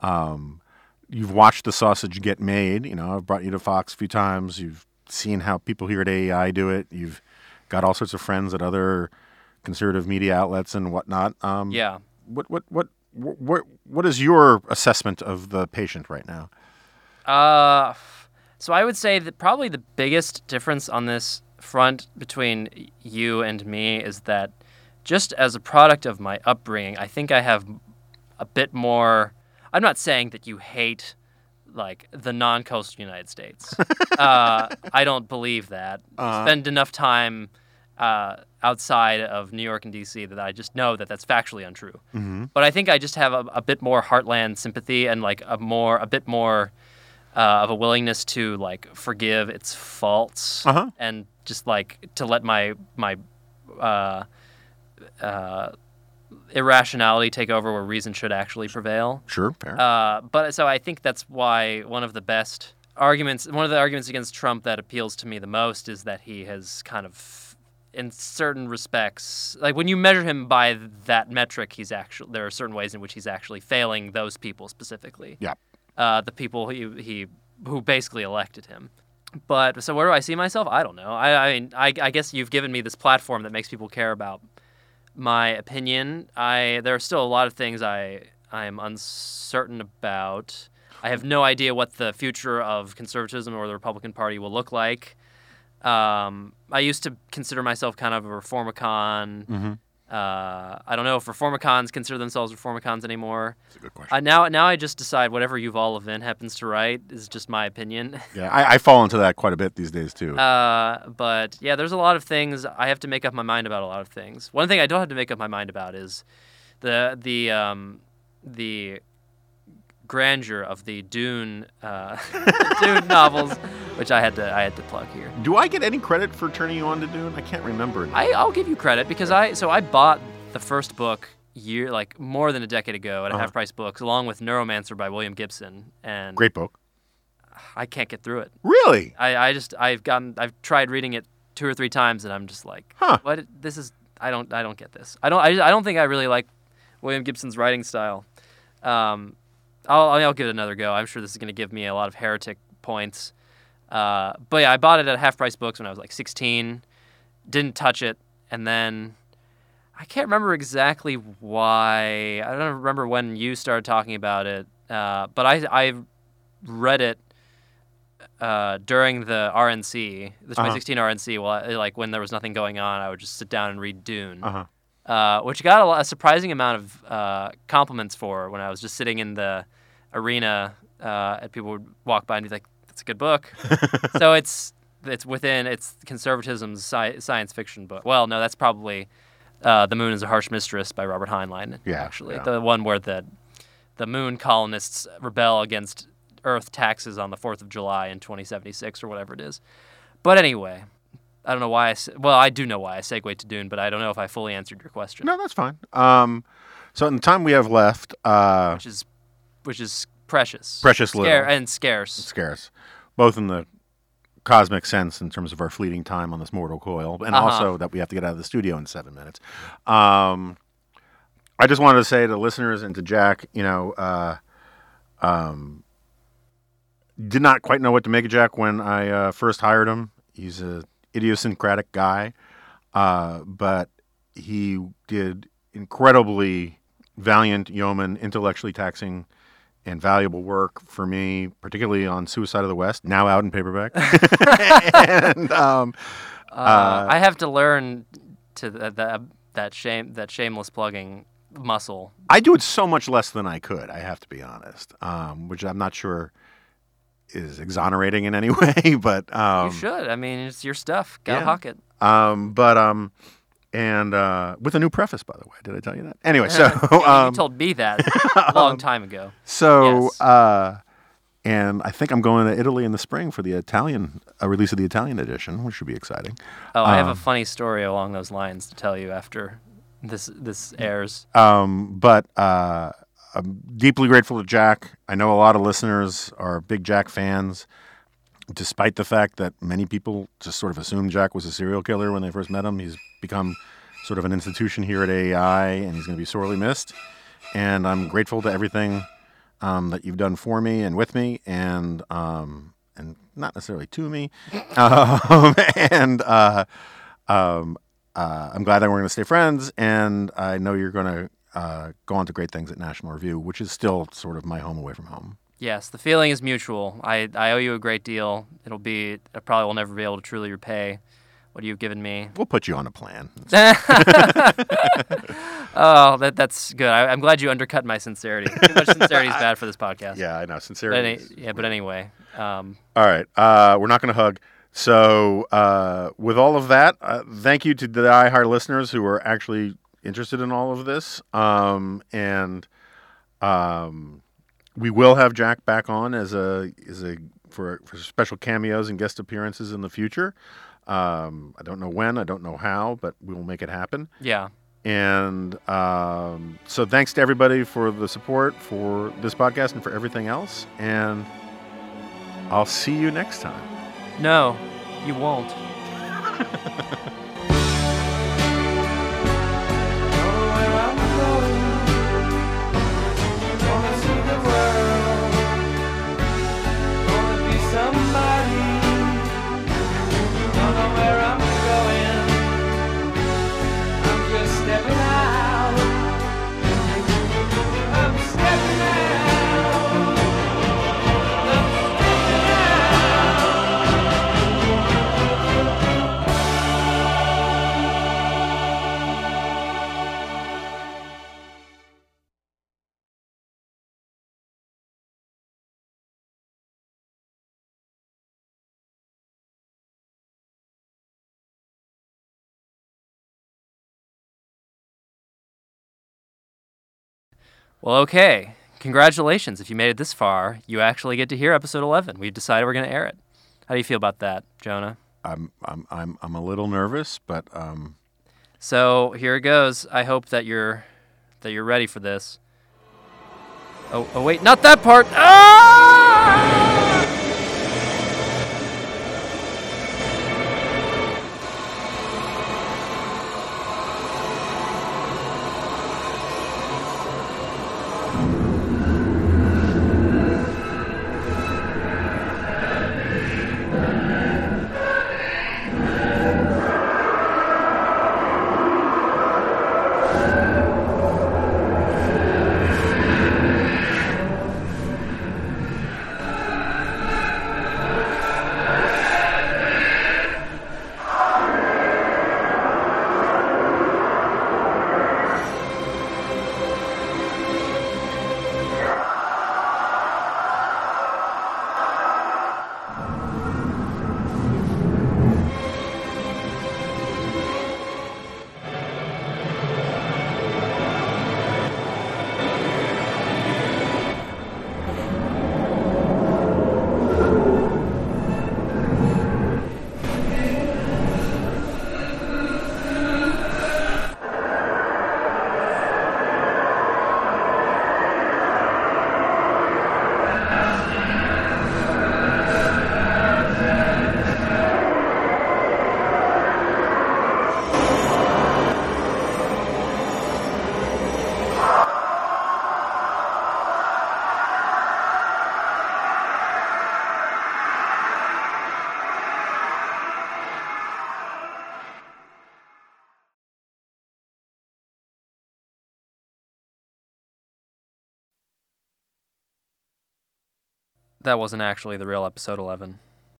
um, you've watched the sausage get made. You know, I've brought you to Fox a few times. You've seen how people here at AEI do it. You've got all sorts of friends at other conservative media outlets and whatnot. Um, Yeah. What what what what what is your assessment of the patient right now? Uh, so I would say that probably the biggest difference on this front between you and me is that just as a product of my upbringing, I think I have a bit more. I'm not saying that you hate like the non-coastal United States. <laughs> uh, I don't believe that. Spend enough time uh, outside of New York and DC that I just know that that's factually untrue. But I think I just have a, a bit more heartland sympathy and like a more a bit more uh, of a willingness to like forgive its faults Uh-huh. and just like to let my my uh, uh, irrationality take over where reason should actually prevail. Sure, fair. Uh, but so I think that's why one of the best arguments, one of the arguments against Trump that appeals to me the most is that he has kind of, in certain respects, like when you measure him by that metric, he's actually there are certain ways in which he's actually failing those people specifically. yeah. Uh, the people he he who basically elected him. But so where do I see myself? I don't know. I I mean I, I guess you've given me this platform that makes people care about my opinion. I there are still a lot of things I I am uncertain about. I have no idea what the future of conservatism or the Republican Party will look like. Um, I used to consider myself kind of a reformicon. Mm-hmm. Uh, I don't know if reformicons consider themselves reformicons anymore. That's a good question. Uh, now, now I just decide whatever Yuval Levin happens to write is just my opinion. <laughs> yeah, I, I fall into that quite a bit these days too. Uh, but yeah, there's a lot of things I have to make up my mind about. A lot of things. One thing I don't have to make up my mind about is the the um, the grandeur of the Dune uh, <laughs> Dune novels, <laughs> which I had to I had to plug here. Do I get any credit for turning you on to Dune? I can't remember. I, I'll give you credit because I so I bought the first book year like more than a decade ago at a Uh-huh. half price books along with Neuromancer by William Gibson and Great book. I can't get through it. Really? I, I just I've gotten I've tried reading it two or three times and I'm just like Huh. what this is I don't I don't get this I don't I, I don't think I really like William Gibson's writing style um I'll I'll give it another go I'm sure this is going to give me a lot of heretic points uh but yeah I bought it at half price books when I was like 16 didn't touch it. And then I can't remember exactly why. I don't remember when you started talking about it. Uh but I I read it uh, during the RNC, the Uh-huh. 2016 RNC, well, I- like when there was nothing going on, I would just sit down and read Dune, Uh huh. uh, which got a, a surprising amount of uh, compliments for when I was just sitting in the arena uh, and people would walk by and be like, "That's a good book." <laughs> so it's it's within it's conservatism's sci- science fiction book. Well, no, that's probably uh, "The Moon Is a Harsh Mistress" by Robert Heinlein. Yeah, actually, yeah. the one where the the moon colonists rebel against Earth taxes on the 4th of July in 2076 or whatever it is. But anyway, I don't know why I, well, I do know why I segued to Dune, but I don't know if I fully answered your question, No, that's fine. Um, so in the time we have left, uh, which is which is precious. Precious Scare- little. and scarce. scarce, both in the cosmic sense in terms of our fleeting time on this mortal coil, and Uh-huh. also that we have to get out of the studio in seven minutes. Um, I just wanted to say to listeners and to Jack, you know, uh, um, did not quite know what to make of Jack when I uh, first hired him. He's a idiosyncratic guy, uh, but he did incredibly valiant yeoman, intellectually taxing and valuable work for me, particularly on Suicide of the West, now out in paperback. <laughs> and um, Uh, I have to learn to the, the, that shame that shameless plugging muscle. I do it so much less than I could. I have to be honest, um, which I'm not sure is exonerating in any <laughs> way, but um, you should. I mean, it's your stuff. Gotta yeah. huck it. um, but um, and uh, with a new preface, by the way. Did I tell you that? Anyway, so <laughs> um, you told me that <laughs> a long time ago. So, Yes. uh, and I think I'm going to Italy in the spring for the Italian uh, release of the Italian edition, which should be exciting. Oh, I have a Um, funny story along those lines to tell you after this this airs. Um, but uh, I'm deeply grateful to Jack. I know a lot of listeners are big Jack fans, despite the fact that many people just sort of assumed Jack was a serial killer when they first met him. He's become sort of an institution here at AEI, and he's going to be sorely missed. And I'm grateful to everything um, that you've done for me and with me, and um, and not necessarily to me. <laughs> um, and uh, um, uh, I'm glad that we're going to stay friends, and I know you're going to uh, go on to great things at National Review, which is still sort of my home away from home. Yes, the feeling is mutual. I, I owe you a great deal. It'll be, I probably will never be able to truly repay what you've given me. We'll put you on a plan. <laughs> oh, that that's good. I, am glad you undercut my sincerity. Too much sincerity is <laughs> bad for this podcast. Yeah, I know. But Sincerity. any, is- yeah, but anyway, um, All right. Uh, we're not going to hug. So, uh, with all of that, uh, thank you to the iHeart listeners who are actually interested in all of this. Um, and um, we will have Jack back on as a as a for for special cameos and guest appearances in the future. Um, I don't know when, I don't know how, but we will make it happen. yeah. And um, so, thanks to everybody for the support for this podcast and for everything else. And I'll see you next time. No, you won't. <laughs> Well, okay. Congratulations. If you made it this far, you actually get to hear episode 11. We've decided we're going to air it. How do you feel about that, Jonah? I'm I'm I'm I'm a little nervous, but um, So here it goes. I hope that you're that you're ready for this. Oh, oh wait, not that part. Ah! That wasn't actually the real episode 11.